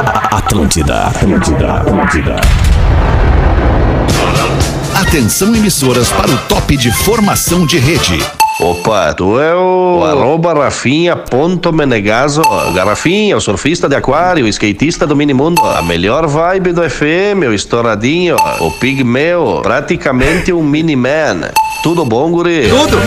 Atlântida, Atlântida, Atlântida. Atenção emissoras para o top de formação de rede. Opa, tu é o, o arroba Rafinha ponto Menegaso. Garrafinha, o surfista de aquário, o skatista do minimundo. A melhor vibe do FM, o estouradinho, o pigmeu, praticamente um mini-man. Tudo bom, guri? Tudo!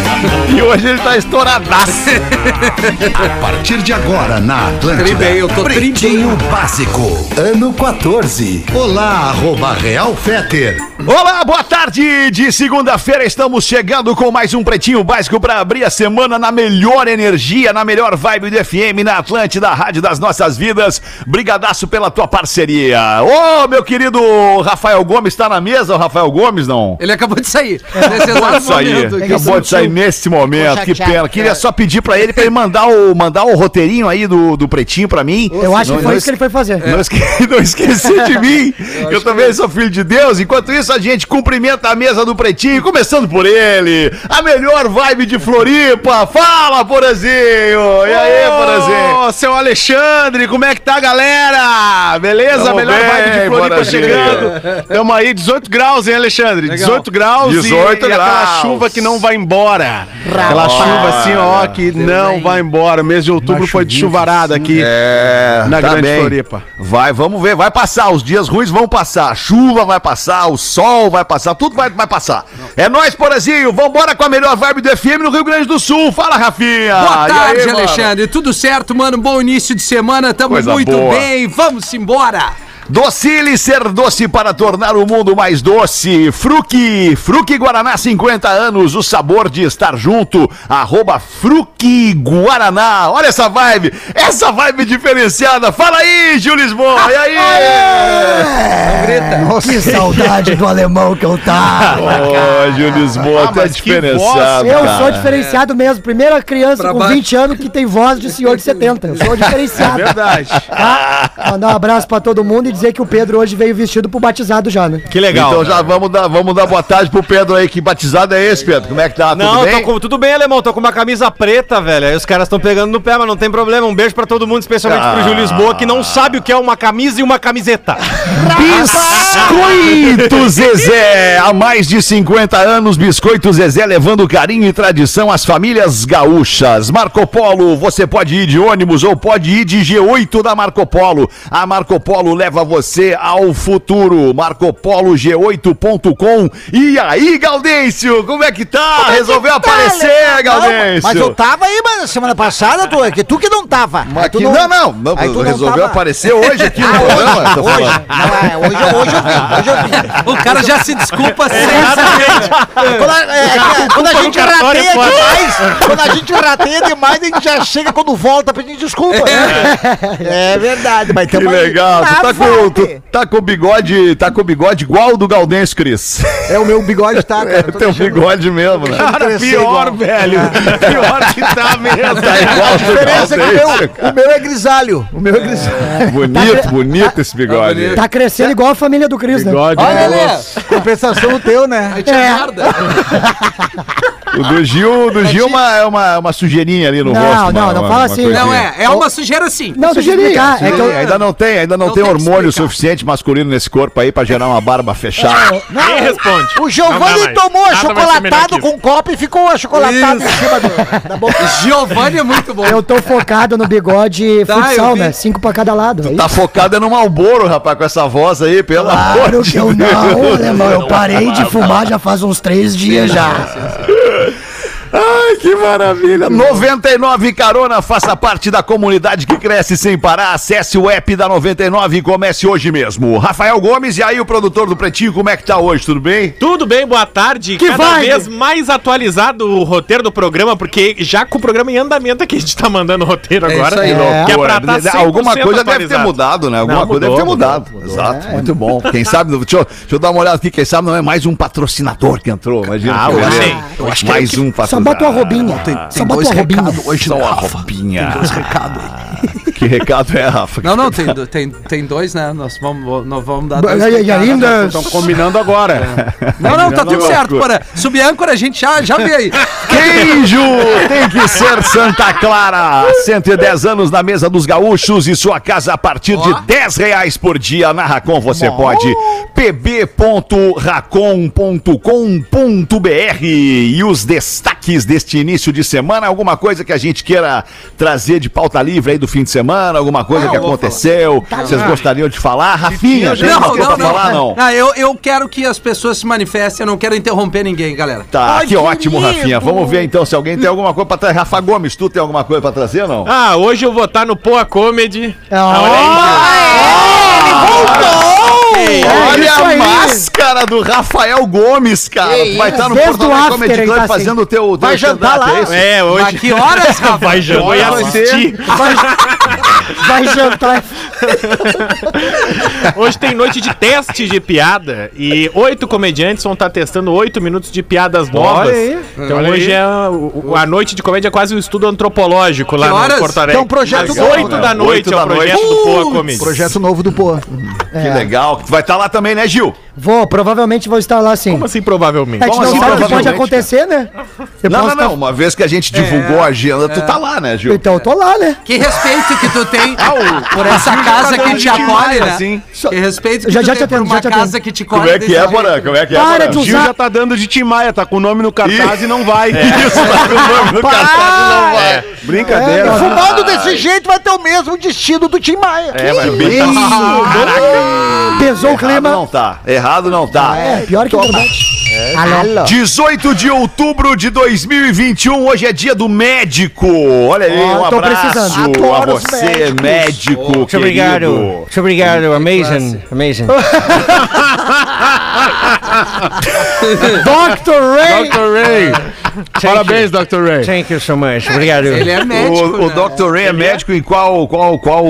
E hoje ele tá estouradaço. A partir de agora na Atlântida. Eu tô tri Pretinho Básico, ano 14. Olá, arroba Real Feter. Olá, boa tarde de segunda-feira. Estamos chegando com mais um Pretinho Básico para abrir a semana na melhor energia, na melhor vibe do FM, na Atlântida, a rádio das nossas vidas. Brigadaço pela tua parceria. Ô, meu querido Rafael Gomes, tá na mesa, o Rafael Gomes, não? Ele acabou de sair. Acabou de sair, acabou de sair nesse momento, que pena. Queria só pedir pra ele, pra ele mandar o, mandar o roteirinho aí do, do Pretinho pra mim. Eu acho Não- que foi não isso que ele foi fazer. Não, esque... não esqueci de mim, que eu também sou filho de Deus. Enquanto isso, a gente cumprimenta a mesa do Pretinho, começando por ele, a melhor vibe de Floripa. Fala, Porazinho! E aí, Porazinho? Ô, seu Alexandre, como é que tá, galera? Beleza? Tamo Melhor bem, vibe de Floripa Borazinho. chegando. Tamo aí, 18 graus, hein, Alexandre? 18 graus 18 e, e aquela graus. chuva que não vai embora. Aquela chuva assim, ó, que não vai embora. O mês de outubro foi de chuvarada aqui É, na tá Grande bem. Floripa. Vai, vamos ver, vai passar. Os dias ruins vão passar. A chuva vai passar, o sol vai passar, tudo vai, vai passar. É nóis, Porazinho. Vambora com a melhor vibe do FM no Rio Grande do Sul. Fala, Rafinha. Boa tarde, aí? Alexandre. Tudo certo, mano? Bom início de semana. Tamo Coisa muito boa. bem. Vamos embora. Docile ser doce para tornar o mundo mais doce. Fruque, Fruque Guaraná 50 anos, o sabor de estar junto. Arroba Fruque Guaraná. Olha essa vibe, essa vibe diferenciada. Fala aí, Gil Lisboa. E aí? Que saudade do alemão que eu tava. Ô, Gil Lisboa, Ah, tá diferenciado. Eu cara. sou diferenciado mesmo. Primeira criança Pra com baixo. 20 anos que tem voz de senhor de 70. Eu sou diferenciado. Verdade. Tá? Mandar um abraço pra todo mundo e dizer que o Pedro hoje veio vestido pro batizado já, né? Que legal. Então já vamos dar, vamos dar boa tarde pro Pedro aí. Que batizado é esse, Pedro? Como é que tá? Não, Tudo tô bem? com- tudo bem, alemão. Tô com uma camisa preta, velho. Aí os caras estão pegando no pé, mas não tem problema. Um beijo pra todo mundo, especialmente Ah. pro Gil Lisboa, que não sabe o que é uma camisa e uma camiseta. Biscoito Zezé, há mais de 50 anos, Biscoito Zezé levando carinho e tradição às famílias gaúchas. Marco Polo, você pode ir de ônibus ou pode ir de G8 da Marco Polo. A Marco Polo leva você ao futuro. MarcoPoloG8.com. E aí, Gaudêncio, como é que tá? Resolveu aparecer, Gaudêncio? Mas eu tava aí, mas semana passada, tu, que tu que não tava. Aqui- não, não, não, não resolveu tava. aparecer hoje aqui no Ah, programa. hoje, tô hoje, não, é, hoje, hoje eu vim, hoje eu vim. O cara já se desculpa sem Quando a, é, é, quando a gente rateia é demais, quando a gente rateia demais, a gente já chega quando volta pedindo desculpa. né? É verdade, mas Que aí. legal, tu tá com, tu vibe. tá com o bigode, tá com bigode igual o do Gaudêncio, Cris. É o meu bigode, tá, cara? É teu deixando- bigode mesmo, né? Cara, pior, igual. velho. Pior que tá mesmo. Tá igual A diferença é que o meu, o meu é grisalho. O meu é grisalho. Bonito, bonito esse bigode. Tá crescendo igual a família do Cris, né? Bigode Olha, grosso. Lê, compensação o teu, né? Aí tinha merda. O do Gil, do Gil é uma, é uma, uma sujeirinha ali no Não, rosto. não, uma- não uma- fala assim. coisinha. Não é, é uma sujeira sim. Não, explicar. É que eu, ainda não tem, ainda não, Não tem tem hormônio explicar. suficiente masculino nesse corpo aí pra gerar uma barba fechada. Quem responde? O Não Giovanni tomou que com um copo e ficou achocolatado em cima do, da boca. Giovanni é muito bom. eu tô focado no bigode Tá, futsal, né? Cinco pra cada lado. Tá focado é no Malboro, rapaz, com essa voz aí, pelo amor Claro de que eu não, alemão. Eu parei de fumar já faz uns três dias já. Ai, que maravilha. 99 Carona, faça parte da comunidade que cresce sem parar. Acesse o app da 99 e comece hoje mesmo. Rafael Gomes, e aí o produtor do Pretinho, como é que tá hoje? Tudo bem? Tudo bem, boa tarde. Que Cada vibe. vez mais atualizado o roteiro do programa, porque já com o programa em andamento aqui a gente tá mandando o roteiro É agora. isso aí. Que é pra Loucura. tá 100% Alguma coisa deve ter atualizado. mudado, né? Alguma Não, coisa mudou, deve ter mudou, mudado. Exato, muito bom. Quem sabe, deixa eu, deixa eu dar uma olhada aqui, quem sabe não é mais um patrocinador que entrou. Imagina. Ah, que eu achei. Eu acho que mais é o um que- Somente bota uma robinha. Só bota uma robinha. hoje Só uma roupinha. Tem dois recados aí. Que recado é, Rafa? Não, não, tem, tem, tem dois, né? Nós vamos, nós vamos dar E, dois. e ainda. Estão combinando agora. Não, não, tá tudo certo, loucura. Porã. Subir âncora, a gente já, já vê aí. Queijo tem que ser Santa Clara. 110 anos na mesa dos gaúchos e sua casa a partir de 10 reais por dia. Na Racon você pode pb.racon.com.br e os destaques deste início de semana. Alguma coisa que a gente queira trazer de pauta livre aí do fim de semana? Alguma coisa que aconteceu? Vocês gostariam de falar? Rafinha, tem alguma coisa pra falar? Não. Ah, eu, eu quero que as pessoas se manifestem, eu não quero interromper ninguém, galera. Tá, Ai, que que ótimo, lindo. Rafinha. Vamos ver então se alguém tem alguma coisa pra trazer. Rafa Gomes, tu tem alguma coisa pra trazer ou não? Ah, hoje eu vou estar no Poa Comedy. Ah, Olha aí, Olha isso a máscara do Rafael Gomes, cara. Que Tu vai estar no Desde Porto Alegre Comedy Club tá fazendo o teu, teu Vai jantar lá? é isso? É, hoje. Mas que horas, Rafa? Vai jantar. Vai assistir. Vai, vai jantar. Hoje tem noite de teste de piada e oito comediantes vão estar testando oito minutos de piadas novas. aí. Então Olha hoje aí. é o- o- a noite de comédia é quase um estudo antropológico lá no Porto Alegre. Então, projeto oito né? da noite Oito é da o projeto noite. do Poa Comedy. Projeto novo do Pô. Que legal. Tu vai estar lá também, né, Gil? Vou, provavelmente vou estar lá sim. Como assim, provavelmente? A gente Como não assim, sabe o que pode acontecer, né? Eu Não, não, não. Uma vez que a gente divulgou a agenda, tu tá lá, né, Gil? Então eu tô lá, né? Que respeito que tu tem Ah, por essa casa que te acolhe, né? assim. Que respeito que Já- tu já tem te atendo, por uma casa que te colhe Como é que é. Porã? Como é que é, Para de O Gil usar- já tá dando de Tim Maia, tá com o nome no cartaz e não vai. Isso, tá com o nome no cartaz e não vai. Brincadeira. É, Fumando desse jeito vai ter o mesmo destino do Tim Maia. É, mas Pesou o Errado clima. não tá. Errado não tá. É, pior que verdade. Alô. 18 de outubro de 2021, hoje é dia do médico. Olha aí, Ó, um tô abraço a você, médicos. médico. Muito obrigado. Muito obrigado. Amazing. Amazing. Dr. Ray. Dr. Ray. Parabéns, Dr. Ray. Thank you so much. Obrigado. Ele é médico, O, o né? Dr. Ray é médico em qual, qual, qual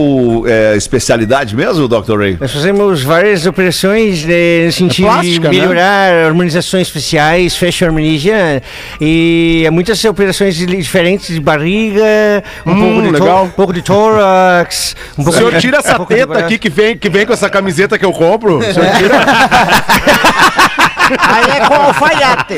é, especialidade mesmo, Dr. Ray? Nós fazemos várias operações eh, no sentido plástica, de né? melhorar harmonizações faciais, facial harmonia, e muitas operações de- diferentes de barriga, um, Hum, pouco, de legal. um pouco de tórax, um O pouco senhor de- tira um essa de teta aqui que vem, que vem com essa camiseta que eu compro. O senhor tira. Aí é com alfaiate.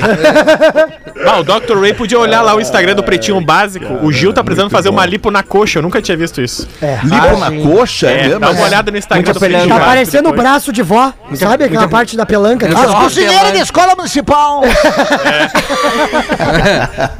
Ah, o Dr. Ray podia olhar lá o Instagram do Pretinho Básico. O Gil tá precisando fazer uma lipo na coxa. Eu nunca tinha visto isso. Lipo na coxa, é, É, mesmo? dá uma olhada no Instagram do Pretinho. Tá parecendo o braço de vó. Sabe aquela parte da pelanca? As cozinheiras escola municipal.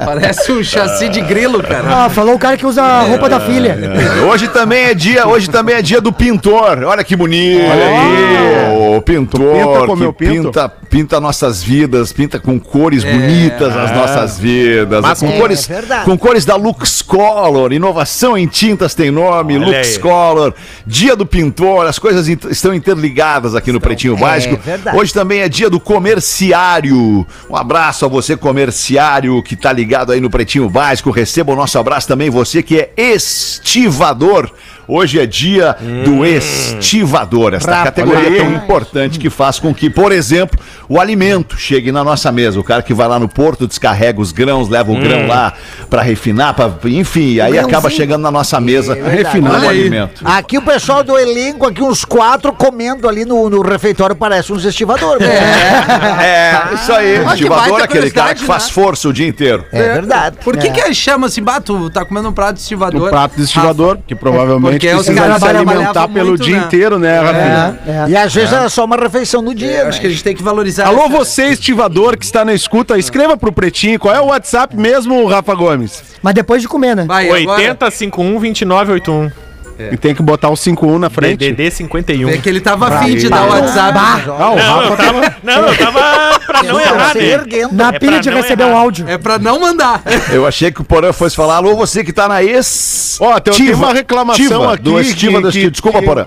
Parece um chassi de grilo, cara. Ah, falou o cara que usa a roupa da filha. É, Hoje também é dia, hoje também é dia do pintor. Olha que bonito. Olha aí. Pintor pinta como que eu pinto? pinta, pinta nossas vidas, pinta com cores bonitas as nossas vidas. Mas com com- cores, É com cores da Lux Color. Inovação em tintas tem nome, Olha Lux aí. Color. Dia do pintor, as coisas int- estão interligadas aqui no Pretinho Básico. verdade. Hoje também é dia do comerciário. Um abraço a você, comerciário, que tá ligado aí no Pretinho Básico. Receba o nosso abraço também, você que é estivador. Hoje é dia do estivador, esta Rapaz. categoria tão importante que faz com que, por exemplo, o alimento chegue na nossa mesa. O cara que vai lá no porto, descarrega os grãos, leva o grão lá para refinar, pra, enfim, aí grãozinho. acaba chegando na nossa mesa, verdade. refinando o alimento. Aqui o pessoal do elenco, aqui uns quatro comendo ali no, no refeitório, parece uns estivadores. É, isso aí. que Estivador é aquele cara que faz né? força o dia inteiro. É verdade. Por que que chama assim, bah, tu tá comendo um prato de estivador? O prato de estivador, que provavelmente gente é precisa se alimentar pelo muito, dia né? inteiro, né, é, Rafinha? É, é, e às vezes é, é só uma refeição no dia. É, né? Acho que a gente tem que valorizar. Alô, você, estivador que está na escuta, escreva pro Pretinho. Qual é o WhatsApp mesmo, Rafa Gomes? Mas depois de comer, né? 8051 2981. É. E tem que botar o 51 na frente. DDD 51. É que ele tava afim de dar o WhatsApp. Ah, o Rafa tava, não, eu tava pra não errar. Né? Na é pilha de receber o áudio. É pra não mandar. Eu achei que o Porã fosse falar, alô, você que tá na ex. Ó, tem, uma reclamação aqui. Do estiva desculpa. Porã.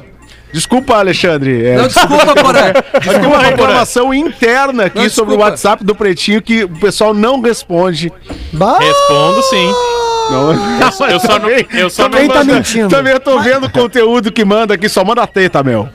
Desculpa, Alexandre. É, não, desculpa, Porã. Desculpa, uma reclamação interna aqui não, sobre o WhatsApp do Pretinho que o pessoal não responde. Bah. Respondo sim. Não, Eu só, eu só não. Eu só não Quem tá mentindo? Também eu tô vendo o conteúdo que manda aqui, só manda teta, meu.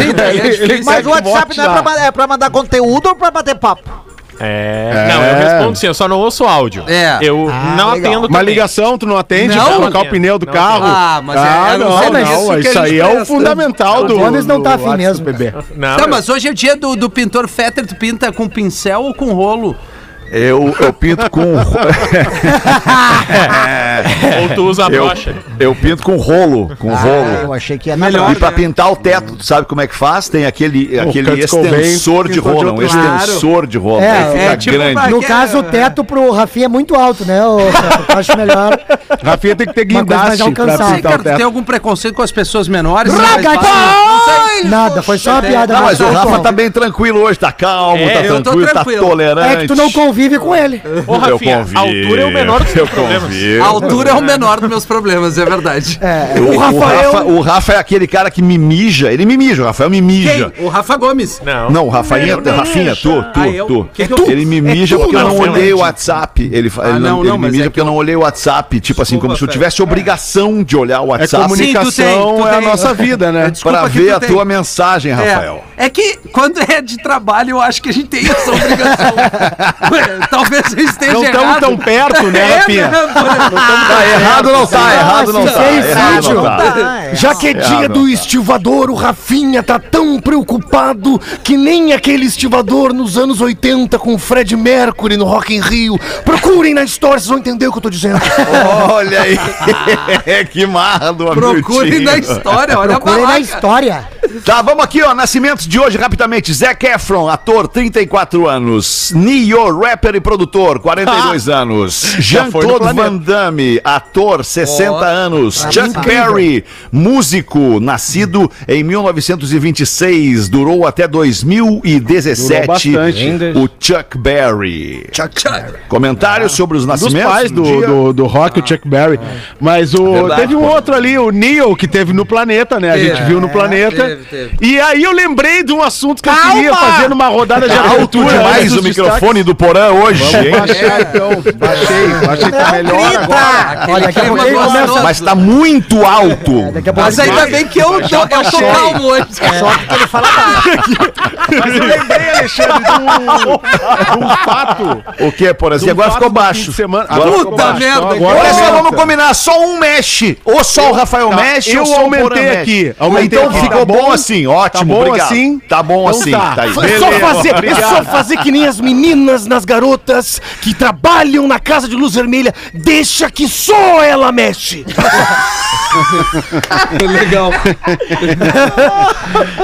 Sim, daí é difícil. Mas o WhatsApp não é pra, é pra mandar conteúdo ou pra bater papo? É. Não, eu respondo sim, eu só não ouço áudio. É. Eu Ah, não legal. atendo Uma também. ligação, tu não atende Não. pra trocar Não o pneu do não carro? Ah, mas é- ah, eu não não, não, isso aí é o fundamental do. O Gomes não tá afim mesmo. Bebê. Não, Tá, mas hoje é o dia do, do pintor Fetter, tu pinta com pincel ou com rolo? Eu, eu pinto com. ou tu usa a eu, brocha. eu pinto com rolo. Com Ah, rolo. eu achei que ia Melhor. E pra pintar o teto, tu sabe como é que faz? Tem aquele, aquele extensor de rolo, um extensor de rolo. É, fica é tipo grande. No caso, o teto pro Rafinha é muito alto, né? Fetter? Eu acho melhor. Rafinha tem que ter guindaste pra alcançável. Sei, pintar cara, o tu tem teto. algum preconceito com as pessoas menores? Nada, foi só uma piada. Não, mas o tá Rafa tá bem tranquilo hoje, tá calmo, É, tá eu tô tranquilo, tranquilo. tá tolerante. É que tu não convive com ele. Ô, Rafinha, a altura é o menor dos Eu teus problemas. convivo. A altura é o menor dos meus problemas, é verdade. É, O, o Rafael. Rafa, o Rafa é aquele cara que me mija, ele me mija, o Rafael me mija. Quem? O Rafa Gomes. Não. Não, o Rafainha, Rafinha, tu, tu, Ah, eu? tu. Que eu- Ele me mija tu, porque eu não olhei o WhatsApp. Ele, Ah, ele, não, ele não, me mija é porque eu não olhei o WhatsApp. Tipo assim, como se eu tivesse obrigação de olhar o É WhatsApp comunicação, tu tem, tu é a nossa vida, né? Pra ver tu a tua mensagem, Rafael. É, é que quando é de trabalho, eu acho que a gente tem essa obrigação. Talvez eu esteja Não estamos errado. tão perto, né, É, Rafinha? Tá errado não tá, errado não tá. errado não tá. Já que é dia do estivador, o Rafinha tá tão preocupado que nem aquele estivador nos anos 80 com o Fred Mercury no Rock in Rio. Procurem na história, vocês vão entender o que eu tô dizendo. Olha aí. que marra do Procure Hamiltinho. na história, olha a Procurei na história. Tá, vamos aqui, ó. Nascimentos de hoje, rapidamente. Zac Efron, ator, 34 anos. Neo, rapper e produtor, 42 anos. foi no Jean-Claude. Van Damme, ator, 60 Ó, anos. Chuck incrível. Berry, músico, nascido em 1926, durou até 2017. Durou bastante. O Chuck Berry. Chuck, Chuck. Comentários sobre os Dos nascimentos? pais do, do, do rock, o Chuck Berry. Mas o, Verdade, teve um pô. outro ali, o Neil, que teve no planeta, né? A gente Teve. viu no planeta. teve, teve. E aí eu lembrei de um assunto que eu queria fazer numa rodada de Tá alto abertura. demais o dos microfone do Porã hoje, hein? Baixar então, baixei, baixei tá melhor agora. Olha, daqui a começa- Mas tá muito alto. Daqui a pouco Mas ainda bem que eu, tô, eu tô calmo hoje. Só que ele fala Mas eu lembrei, Alexandre, de um, de um fato. O que, por de exemplo? um Agora ficou baixo. semana. Agora Puta merda, agora Olha só, vamos combinar. Só um mexe. Ou só o Rafael Tá, mexe, eu ou só aumentei aqui, aumentei então aqui. ficou Tá bom, bom? assim. Ótimo, Tá bom obrigado. assim? Tá bom Então assim. tá. Tá aí. É é só fazer que nem as meninas nas garotas que trabalham na casa de luz vermelha. Deixa que só ela mexe. Legal.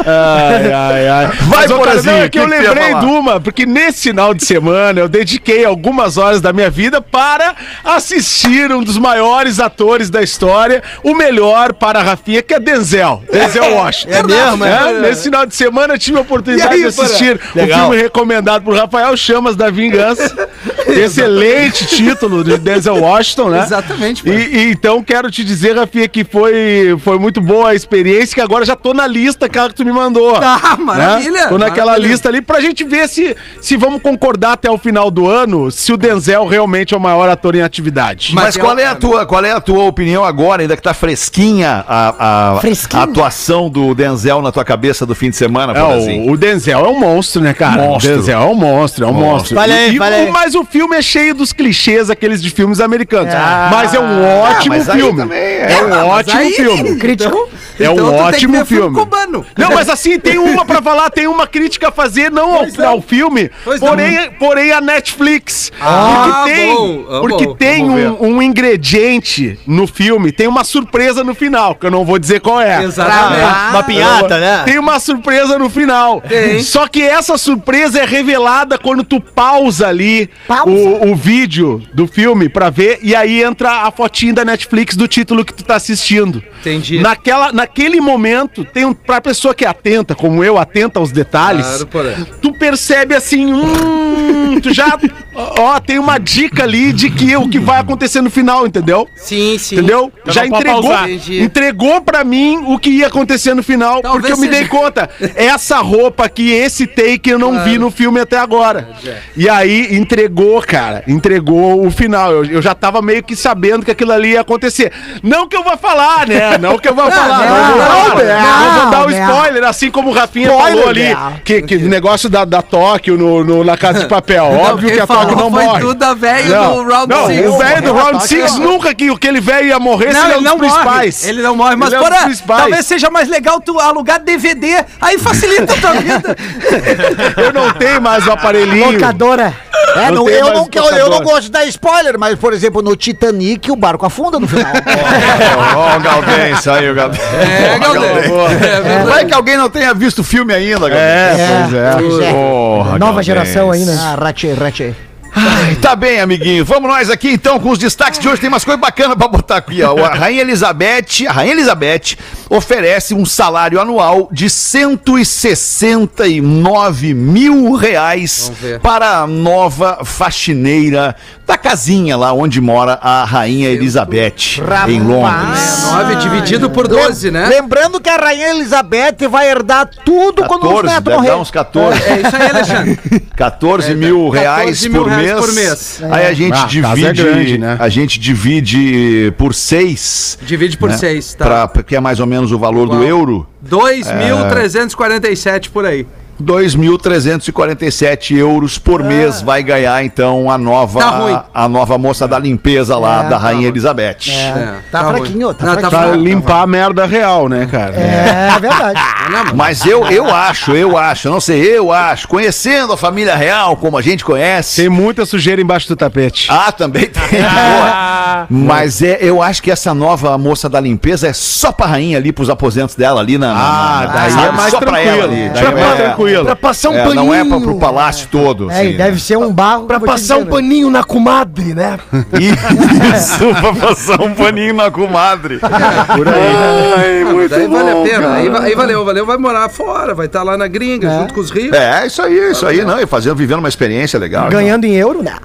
Ai, ai, ai. Vai, Mas, Porazinho, não, é que que eu lembrei de uma, porque nesse final de semana eu dediquei algumas horas da minha vida para assistir um dos maiores atores da história, o melhor para a Rafinha, que é Denzel. Denzel Washington. É mesmo, é? Nesse final de semana eu tive a oportunidade aí, de assistir o filme recomendado por Rafael Chamas da Vingança. Excelente título de Denzel Washington, né? Exatamente. E, e então quero te dizer, Rafinha, que foi, foi muito boa a experiência, que agora já tô na lista, cara, que tu me mandou. Ah, né? maravilha. Tô naquela maravilha. lista ali pra gente ver se, se vamos concordar até o final do ano se o Denzel realmente é o maior ator em atividade. Mas Mas qual é, a tua, qual é a tua opinião agora, ainda que tá fresquinha a, a, Fresquinha? a atuação do Denzel na tua cabeça do fim de semana, É, o, o Denzel é um monstro, né, cara? Monstro. O Denzel é um monstro, é um monstro. Fala aí, Mas o filme é cheio dos clichês, aqueles de filmes americanos. É. Mas é um ótimo mas aí filme. também É, é. um Mas ótimo aí- filme. Crítico. É um Então que ótimo filme filme. cubano. Não, mas assim, tem uma pra falar, tem uma crítica a fazer, não ao, ao filme, Pois porém, porém a Netflix. Ah, porque tem, bom, ah, porque bom, tem um, um ingrediente no filme, tem uma surpresa no final, que eu não vou dizer qual é. Exatamente. Uma piada, né? Tem uma surpresa no final. Tem. Só que essa surpresa é revelada quando tu pausa ali Pausa? O, o vídeo do filme pra ver e aí entra a fotinha da Netflix do título que tu tá assistindo. Entendi. Naquela, naquele momento, tem um, pra pessoa que é atenta, como eu, atenta aos detalhes, Claro, porra. tu percebe assim, hum, tu já, ó, tem uma dica ali de que o que vai acontecer no final, entendeu? Sim, sim. Entendeu? Então Já entregou, entregou pra mim o que ia acontecer no final, Talvez porque eu me dei conta. Essa roupa aqui, esse take eu não vi no filme até agora. E aí entregou, cara, entregou o final. Eu, eu já tava meio que sabendo que aquilo ali ia acontecer. Não que eu vou falar, né? Não que eu vou falar. não, não, vou não, Eu vou dar o não. spoiler assim como o Rafinha Spoiler, falou ali, né? que, que o negócio da, da Tóquio no, no- na Casa de Papel. Óbvio que a Tóquio não foi morre. tudo a velho Não, do Round não, Six. o velho do Round Tóquio 6 não. nunca que aquele velho ia morrer, Não, ele é um não dos morre. principais. Ele não morre, mas é um porra, principais. talvez seja mais legal tu alugar DVD, aí facilita a tua vida. Eu não tenho mais o aparelhinho. Locadora. É, Não não, eu, não, eu, eu não gosto de dar spoiler, mas, por exemplo, no Titanic o barco afunda no final. Ó, o Galdense, aí o Galdense. É, galera. Vai que alguém não tenha visto o filme ainda. É, pois é. Pois é. Porra, Nova Galdense. geração aí, né? ah, ratê, ratê. Ai, Tá bem, amiguinho. Vamos nós aqui então com os destaques de hoje. Tem umas coisas bacanas pra botar aqui. Ó. A Rainha Elizabeth, a Rainha Elizabeth oferece um salário anual de 169 mil reais para a nova faxineira da casinha lá onde mora a Rainha Elizabeth, em Londres. É, 9 dividido por 12, né? Lembrando que a Rainha Elizabeth vai herdar tudo quando os 14, netos morrer. dar uns 14. É isso aí, Alexandre. 14 É, mil 14 reais, mil por, reais mês. por mês. Aí a gente Ah, casa divide, é grande, né? a gente divide por 6. Divide por né? 6, tá? Pra, porque é mais ou menos o valor do Igual. euro. 2.347 por aí. 2.347 euros por mês vai ganhar então a nova Tá a, nova moça da limpeza lá da Rainha Elizabeth. É, Tá fraquinho, tá Não, fraquinho. Pra limpar a merda real, né, cara? É verdade. Mas eu, eu acho, eu acho, não sei, eu acho, conhecendo a família real como a gente conhece. Tem muita sujeira embaixo do tapete. Ah, também tem. Mas é, eu acho que essa nova moça da limpeza é só pra rainha ali, pros aposentos dela ali na. na- Ah, na- daí sabe? é mais Só pra ela tranquilo. ali. Daí é mais é- tranquilo. Pra passar um é, paninho. não é pra, pro palácio todo. É, assim, deve ser um barro. Pra passar um né? paninho na comadre, né? Isso, pra passar um paninho na comadre. Por aí. Ai, muito Daí vale a bom, pena. Aí, aí valeu, valeu. Vai morar fora, vai estar lá na gringa, junto com os ricos. É, isso aí, isso aí, não. E fazendo, vivendo uma experiência legal. Ganhando em euro, né?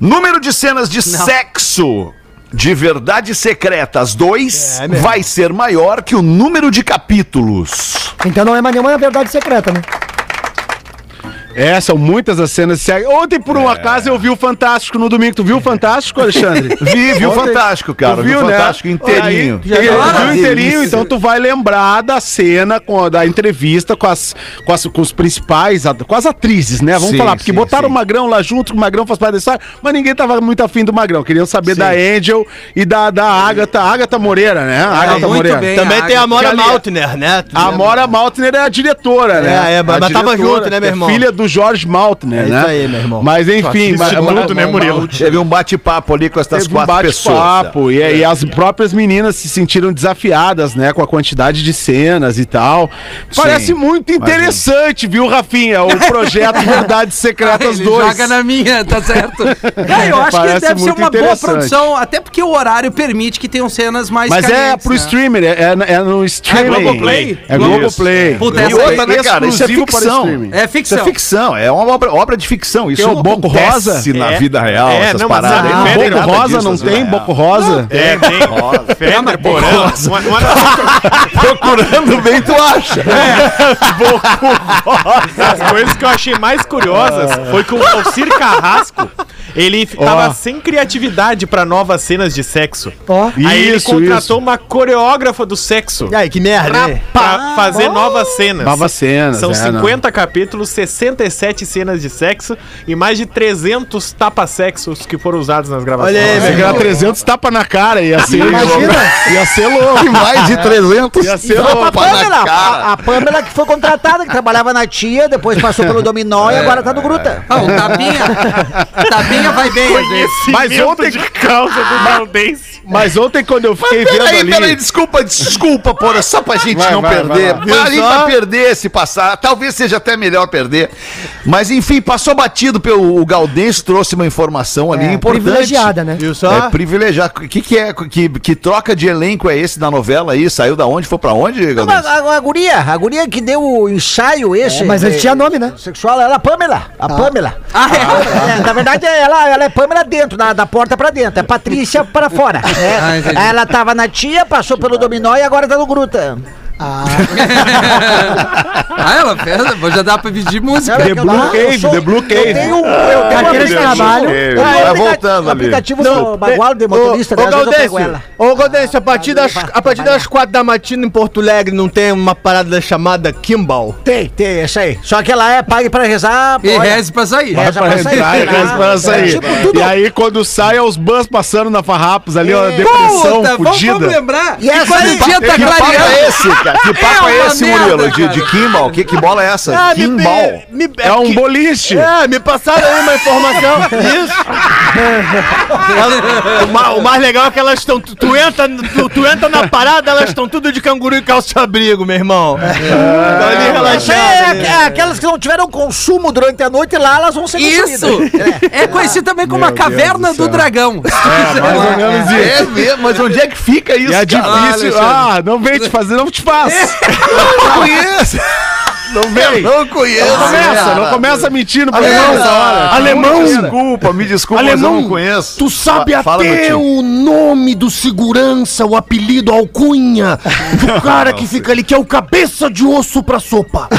Número de cenas de sexo de Verdades Secretas 2 vai ser maior que o número de capítulos. Então não é mais nenhuma verdade secreta, né? É, são muitas as cenas. de sexo. Ontem, por É. um acaso, eu vi o Fantástico no domingo. Tu viu o Fantástico, Alexandre? Vi, vi o Fantástico, cara. Tu Vi o viu, né? Fantástico inteirinho. Aí, tu viu Ah, inteirinho, delícia. então tu vai lembrar da cena, com, da entrevista com as, com as com os principais, com as atrizes, né? Vamos Sim, falar, porque sim, botaram sim. o Magrão lá junto, o Magrão faz parte da história, mas ninguém tava muito afim do Magrão. Queriam saber da Angel e da, da Agatha, Agatha Moreira, né? Agatha muito Moreira. bem. Também tem a Agatha. Mora Que ali- Maltner, né? Tu A lembra? Mora Maltner é a diretora, né? É, é, mas A tava junto, né, meu é irmão? Filha do Jorge Maltner, É né? isso aí, meu irmão. Mas enfim, mas, tudo, né, Murilo? Teve um bate-papo ali com essas Teve um quatro pessoas. bate-papo e, e as próprias meninas se sentiram desafiadas, né, com a quantidade de cenas e tal. Parece Sim, muito interessante, viu, Rafinha? O projeto Verdades Secretas Ele 2. joga na minha, tá certo? É, eu acho que Parece deve ser uma boa produção, até porque o horário permite que tenham cenas mais Mas é calientes, pro né? streamer, é, é, é no streaming. Globoplay? É Globoplay. Puta, E outra, né, cara? Isso é exclusivo para ficção. streaming. É Isso ficção. É ficção, é uma obra, obra de ficção. Isso Tem o não Boco Rosa? na É. vida real, É, essas não, paradas. Ah, Feder, Boco Rosa não na vida tem? real. Boco Rosa? É, tem. Porã. Uma, uma Procurando bem, tu acha. das coisas que eu achei mais curiosas foi que o Alcir Carrasco, ele tava sem criatividade pra novas cenas de sexo. Ó. Aí ele Isso, contratou isso. uma coreógrafa do sexo Ai, que merda, né? pra fazer novas cenas. Novas cenas, São é, 50 capítulos, 67 cenas de sexo e mais de 300 tapa-sexos que foram usados nas gravações. Olha aí, Se meu ganhar irmão. 300 tapa na cara, ia ser Imagina. Ia ser louco. Mais de 300 Ia ser Foi pra louco. Pamela, na cara. a, a Pamela que foi contratada, que trabalhava na tia, depois passou pelo Dominó e agora tá no Gruta. Ah, o Tapinha. Tapinha vai bem, às vezes. Mas ontem, de causa do Galdense. mas ontem quando eu fiquei vendo Peraí, ali... peraí, desculpa, desculpa, porra, só pra gente Vai, não vai, perder. vai, vai. a gente vai perder se passar. Talvez seja até melhor perder. Mas enfim, passou batido pelo o Gaudense, trouxe uma informação ali É, importante. privilegiada, né? Viu só? É privilegiado. O que, que é? Que, que troca de elenco é esse da novela aí? Saiu da onde? Foi pra onde, Não, Gaudense? mas a, a guria, a guria que deu o ensaio esse. É, mas ele eh, tinha nome, né? Sexual, ela é a Pamela. A Pamela. Ah, é? É, na verdade, ela, ela é Pamela dentro, da, da porta pra dentro. É Patrícia para fora. É, Ah, ela tava na tia, passou pelo dominó e agora tá no gruta. ah, ela fez, já dá pra pedir música. The Blue eu Cave, sou- The Blue Eu Cave. tenho, um- eu tenho Carteira de aplicativo- trabalho. eu tenho Vai voltando ali. aplicativo Não, bagual de motorista, Ô, ela. ô, Galdêncio, a partir, das, a partir das quatro da matina em Porto Alegre não tem uma parada chamada Kimball? Tem, tem, essa aí. Só que ela é pague pra rezar. E reze pra sair. Reza Pra sair. entrar, reza pra sair. Tipo, E aí, quando sai, é os bans passando na farrapos ali, ó, É. depressão, fudida. vamos lembrar. E essa quando aí- o dia tá clareando. é esse, cara? Que papo é, uma esse, merda, Murilo? De, de Kimball? Que, que bola é essa? Ah, me- Kimball. me- É um que- boliche. É, me passaram aí uma informação. Isso. O, ma- o mais legal é que elas estão. Tu, tu entra, tu, tu entra na parada, elas estão tudo de canguru e calça-abrigo, meu irmão. Estão ali relaxadas. é, né? é aquelas que não tiveram consumo durante a noite lá, elas vão ser Isso! consumidas. É conhecido também como a Meu Deus caverna do do, dragão. É, mais ou menos isso. É mesmo, mas onde é que fica isso, E é difícil. Alexandre. Ah, não vem te fazer, não te faço. Eu não conheço. Não. Não conheço. Não começa, não começa mentindo pra Alemão, mim nessa hora. Alemão. Desculpa, me desculpa, mas eu Alemão, não conheço. tu sabe fala, até o nome do segurança, o apelido, alcunha do cara que fica ali, que é o cabeça de osso pra sopa.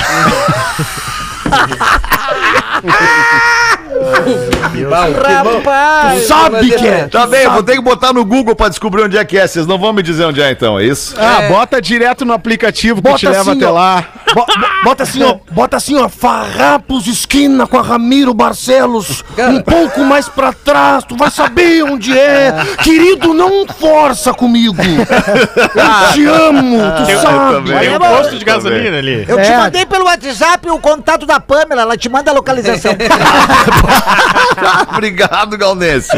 Rapaz! Sabe que é. Tá bem, vou ter que botar no Google pra descobrir onde é que é. Vocês não vão me dizer onde é então, é isso? Ah, bota direto no aplicativo que Bota te leva assim, até ó. lá. Bo- bo- bota assim, ó. Bota assim, ó. Farrapos esquina com a Ramiro Barcelos. Um pouco mais pra trás, tu vai saber onde é. Querido, não força comigo. Eu te amo, tu sabe. Tem um posto de gasolina ali. Eu te É. mandei pelo WhatsApp o contato da Pamela, ela te manda a localização. Obrigado, Galdense.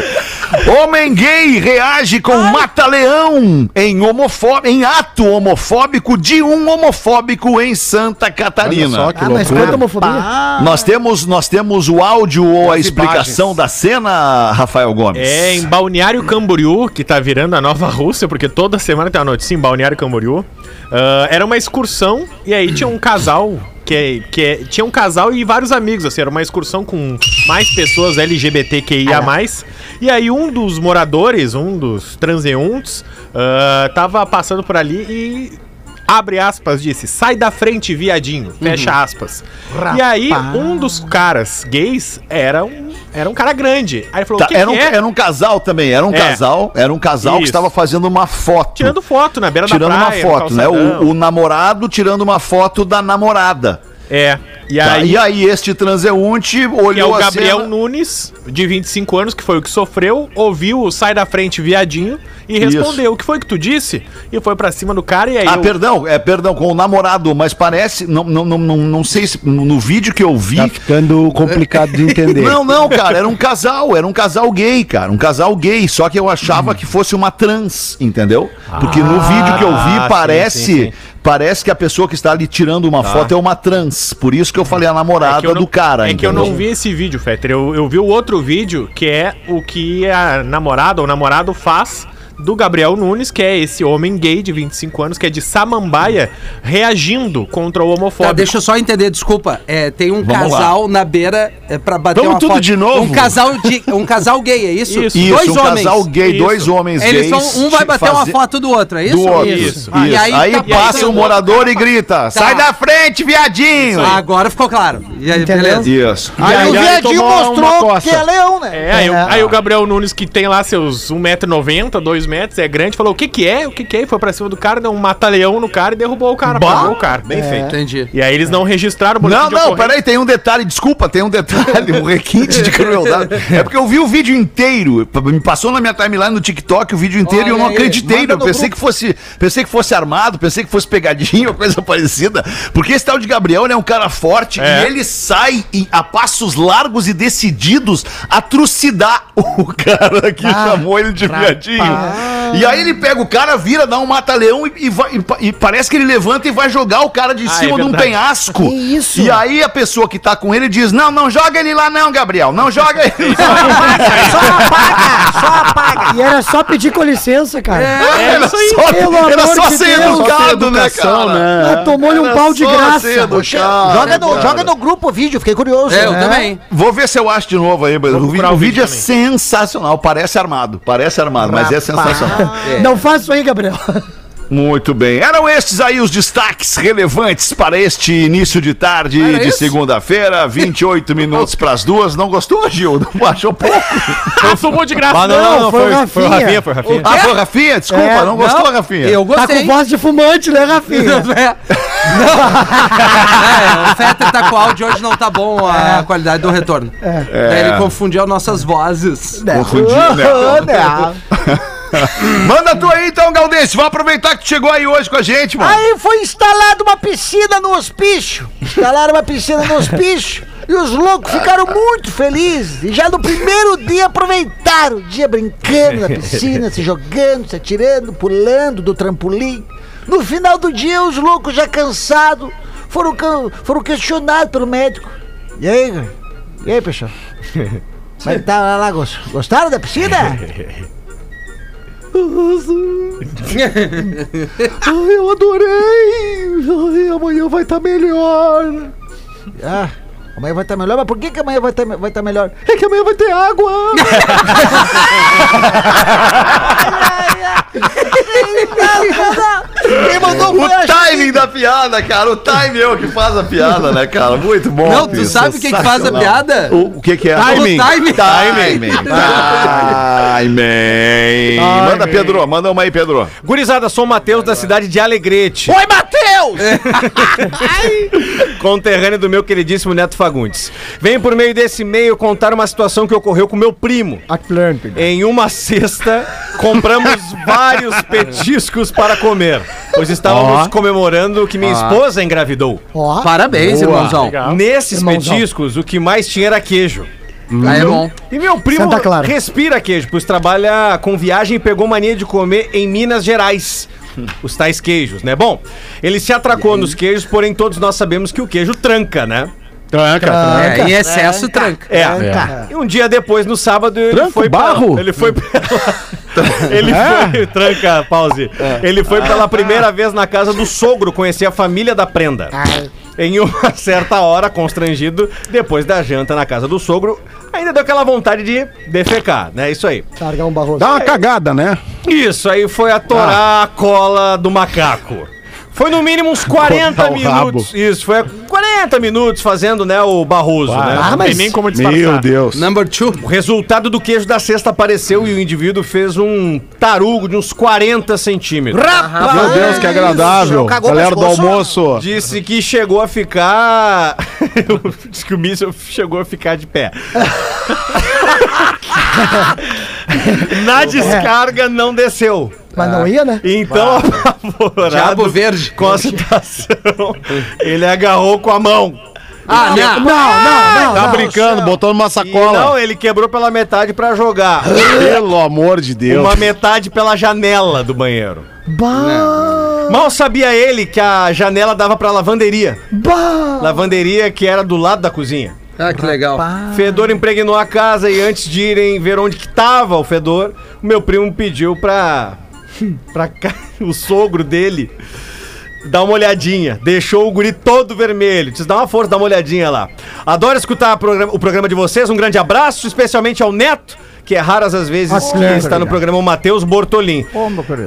Homem gay reage com mata-leão em, homofó- em ato homofóbico de um homofóbico em Santa Catarina. Olha só que Ah, mas quanta homofobia. Nós temos, nós temos o áudio ou a explicação da cena, Rafael Gomes. É, em Balneário Camboriú, que tá virando a nova Rússia, porque toda semana tem uma notícia em Balneário Camboriú. Ah, era uma excursão e aí tinha um casal. Que, é- que é- tinha um casal e vários amigos, assim, era uma excursão com mais pessoas LGBTQIA+. E aí um dos moradores, um dos transeuntes, ah, tava passando por ali e abre aspas, disse, sai da frente, viadinho, fecha aspas. E aí, um dos caras gays era um, era um cara grande. Aí ele falou, Tá, que, era, um, que é? era um casal também, era um É. casal, era um casal que Isso. estava fazendo uma foto. Tirando foto na beira tirando da uma praia. no foto, né? O, o namorado tirando uma foto da namorada. É. E Tá, aí, E aí este transeunte que é olhou o a Gabriel cena- Nunes, de 25 anos, que foi o que sofreu, ouviu o sai da frente, viadinho, e Isso. respondeu, o que foi que tu disse? E foi pra cima do cara, e aí... Ah, eu- perdão, é perdão, com o namorado, mas parece, não, não, não, não, não sei se no, vídeo que eu vi. Tá ficando complicado de entender. Não, não, cara, era um casal, era um casal gay, cara, um casal gay, só que eu achava que fosse uma trans, entendeu? Porque no vídeo que eu ah, vi sim, parece, sim, sim. Parece que a pessoa que está ali tirando uma foto é uma trans, por isso que eu falei a namorada É que eu não- do cara, É que eu entendeu? não vi esse vídeo, Fetter. Eu, eu vi o outro vídeo, que é o que a namorada ou namorado faz do Gabriel Nunes, que é esse homem gay de 25 anos, que é de Samambaia, reagindo contra o homofóbico. Tá, deixa eu só entender, desculpa. É, tem um Vamos casal na beira é, pra bater Vamos uma tudo foto. de novo? Um casal, de, um casal gay, é isso? Isso. Isso, um casal gay, Isso. dois homens Eles gays. são, um vai bater uma foto do outro, é isso? do outro. Isso. Isso. Ah, e aí, aí tá- passa o um morador e grita: sai da frente, viadinho! Agora ficou claro. E aí, Entendeu? beleza. Isso. Aí, Aí o viadinho mostrou que é leão, né? É, aí, o- aí o Gabriel Nunes, que tem lá seus 1,90m, 2 metros, é grande, falou: o que que é? O que que é? E foi pra cima do cara, deu um mata-leão no cara e derrubou o cara, apagou o cara. Bem feito. Entendi. E aí eles não registraram o boletim Não, de não, peraí, tem um detalhe, desculpa, tem um detalhe, um requinte de crueldade. É porque eu vi o vídeo inteiro, me passou na minha timeline no TikTok o vídeo inteiro e eu Olha não acreditei, eu pensei grupo. que fosse, pensei que fosse armado, pensei que fosse pegadinha ou coisa parecida, porque esse tal de Gabriel ele é um cara forte É. e ele sai em- a passos largos e decididos a trucidar o cara que chamou ele de viadinho. E aí ele pega o cara, vira, dá um mata-leão e, e vai- e e parece que ele levanta e vai jogar o cara de Ah, cima é de um verdade. penhasco. Que isso? E aí a pessoa que tá com ele diz: Não, não joga ele lá, não, Gabriel. Não joga ele. Só apaga, só apaga. E era só pedir com licença, cara. era isso aí. só, Pelo era amor só de ser Deus. educado, né, educação, cara? né? Ah, Tomou-lhe um Era pau de só graça. ser educado, Joga no, cara. joga no grupo o vídeo, fiquei curioso. É, eu né? também. Vou ver se eu acho de novo aí, mas o, vídeo, procurar o o vídeo é sensacional. Parece armado, parece armado, mas é sensacional. Não faça isso aí, Gabriel. Muito bem. Eram estes aí os destaques relevantes para este início de tarde Era de segunda-feira, 28 minutos para as duas. Não gostou, Gil? Não achou pouco? Não sumou de graça. Ah, não, não, não, foi o foi, foi o Rafinha. Rafinha, foi o Rafinha. Ah, foi o Rafinha? Desculpa, É, não gostou, Rafinha? Eu Tá gostei. com voz de fumante, né, Rafinha? É. Não. É, o Fetter tá com o áudio hoje não tá bom a qualidade do retorno. Daí ele confundiu as nossas vozes. Confundi, né? Manda tu aí então, Galdêncio. Vamos aproveitar que tu chegou aí hoje com a gente, mano. Aí foi instalada uma piscina no hospício. Instalaram uma piscina no hospício. E os loucos ficaram muito felizes. E já no primeiro dia aproveitaram o dia brincando na piscina, se jogando, se atirando, pulando do trampolim. No final do dia, os loucos já cansados foram, foram questionados pelo médico. E aí? E aí, pessoal? Que tá lá, lá? gos- Gostaram da piscina? Ai, eu adorei! Ai, amanhã vai estar melhor! Ah, amanhã vai estar melhor, mas por que, que amanhã vai estar vai tá melhor? É que amanhã vai ter água! Quem mandou O timing da piada, cara. O timing é o que faz a piada, né, cara? Muito bom. Não, tu sabe o que, que faz a piada? O, o que que é? Timing. O Timing. Timing. Timing. Manda, Pedro. Manda uma aí, Pedro. Gurizada, sou o Matheus da cidade de Alegrete. Oi, Matheus! Conterrâneo do meu queridíssimo Neto Fagundes. Venho por meio desse e-mail contar uma situação que ocorreu com meu primo. Atlântico. Em uma cesta, compramos vários petiscos para comer, pois estávamos comemorando que minha esposa engravidou. Ó, Parabéns, irmãozão. Nesses Irmãozão. petiscos, o que mais tinha era queijo. Aí é bom. E meu primo Santa Clara. respira queijo, pois trabalha com viagem e pegou mania de comer em Minas Gerais. Os tais queijos, né? Bom, ele se atracou nos queijos, porém todos nós sabemos que o queijo tranca, né? Tranca, É, em excesso tranca. É. E um dia depois, no sábado, ele Tranca foi barro? Pela, ele foi pela, Ele foi. Tranca, pause. Ele foi pela primeira vez na casa do sogro conhecer a família da prenda. Em uma certa hora, constrangido, depois da janta na casa do sogro, ainda deu aquela vontade de defecar, né? Isso aí. largar um barroso. Dá uma cagada, né? Isso aí foi atorar a cola do macaco. Foi no mínimo uns 40 Cortar o minutos. Isso, foi 40 minutos fazendo, né, o barroso, né? Ah, Não tem mas nem como disfarçar. Meu Deus. Number two. O resultado do queijo da cesta apareceu e o indivíduo fez um tarugo de uns 40 centímetros. Rapaz! Meu Deus, que agradável. Cagou Galera do almoço. Disse que chegou a ficar. Diz que o míssil chegou a ficar de pé. Na descarga não desceu. Mas não ia, né? Então, apavorado Diabo verde. com a situação, ele agarrou com a mão. Ah, Não, não. não, não. Tá não. brincando, botou numa E sacola. não, ele quebrou pela metade pra jogar. Pelo amor de Deus. Uma metade pela janela do banheiro. Bah, Mal sabia ele que a janela dava pra lavanderia. bah. Lavanderia que era do lado da cozinha. Ah, que legal. Fedor impregnou a casa e antes de irem ver onde que tava o fedor, o meu primo pediu pra. pra cá, o sogro dele dar uma olhadinha. Deixou o guri todo vermelho. Diz, dá uma força, dá uma olhadinha lá. Adoro escutar o programa, o programa de vocês. Um grande abraço, especialmente ao Neto, que é raras as vezes Ah, que está no programa, o Matheus Bortolin.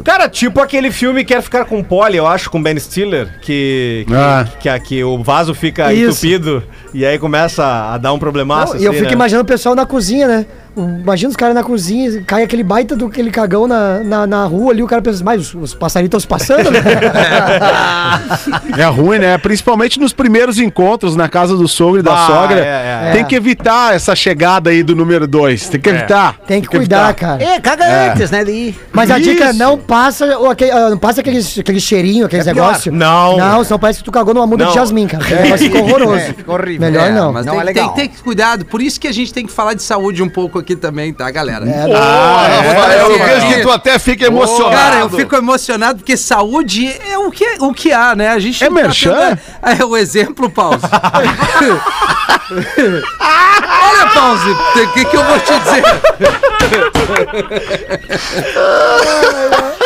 Cara, tipo aquele filme Quer Ficar com Polly, eu acho, com Ben Stiller, que, que, Ah. que, que o vaso fica Isso. entupido e aí começa a dar um problemaço. E eu assim, fico né? imaginando o pessoal na cozinha, né? Imagina os caras na cozinha, cai aquele baita do aquele cagão na, na, na rua ali, o cara pensa, mas os, os passarinhos estão se passando, né? É ruim, né? Principalmente nos primeiros encontros na casa do sogro e da Ah, sogra. é, é. Tem que evitar essa chegada aí do número dois. Tem que evitar. Tem que cuidar, cara. É, caga antes, né, ir. Mas a dica é não passa, ou aquele, ah, não passa aqueles, aquele cheirinho, aqueles É negócios. Não. Não, senão parece que tu cagou numa muda Não. de jasmim, cara. É, ficar horroroso. É, fica horrível. Melhor É, não. Mas Não tem, é tem legal. que ter cuidado. Por isso que a gente tem que falar de saúde um pouco aqui também, tá, galera? É, Ah, Rafael, eu é. vejo que tu até fica emocionado. Cara, eu fico emocionado porque saúde é o que, o que há, né? A gente É tá merchan? tendo- É o exemplo, Pause. Olha, Pause, o que, que eu vou te dizer?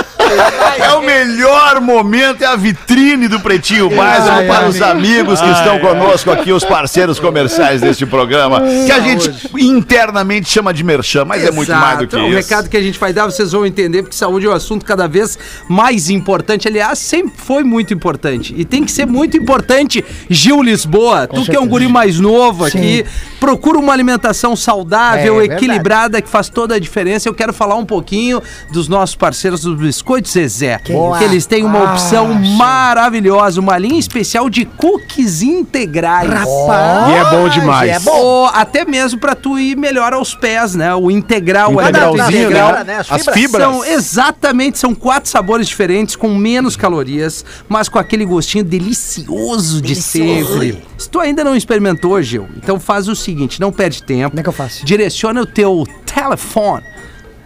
É o melhor momento, é a vitrine do Pretinho Básico Ai, para ai. os amigos que estão conosco aqui, os parceiros comerciais deste programa, que a gente internamente chama de merchan, mas é muito mais do que o isso. um recado que a gente vai dar, vocês vão entender, porque saúde é um assunto cada vez mais importante. Aliás, sempre foi muito importante. E tem que ser muito importante, Gil Lisboa. tu que é um guri mais novo aqui, procura uma alimentação saudável, É, verdade. equilibrada, que faz toda a diferença. Eu quero falar um pouquinho dos nossos parceiros dos Biscoitos Zezé. Que, eles têm uma opção maravilhosa, uma linha especial de cookies integrais. E é bom demais. É bom. Ou até mesmo pra tu ir melhor aos pés, né? O integral, o Integralzinho, alimento né? integral. né? As As fibras. fibras. São, exatamente, são quatro sabores diferentes, com menos calorias, mas com aquele gostinho delicioso de sempre. Se tu ainda não experimentou, Gil, então faz o seguinte, não perde tempo. Como é que eu faço? Direciona o teu telefone.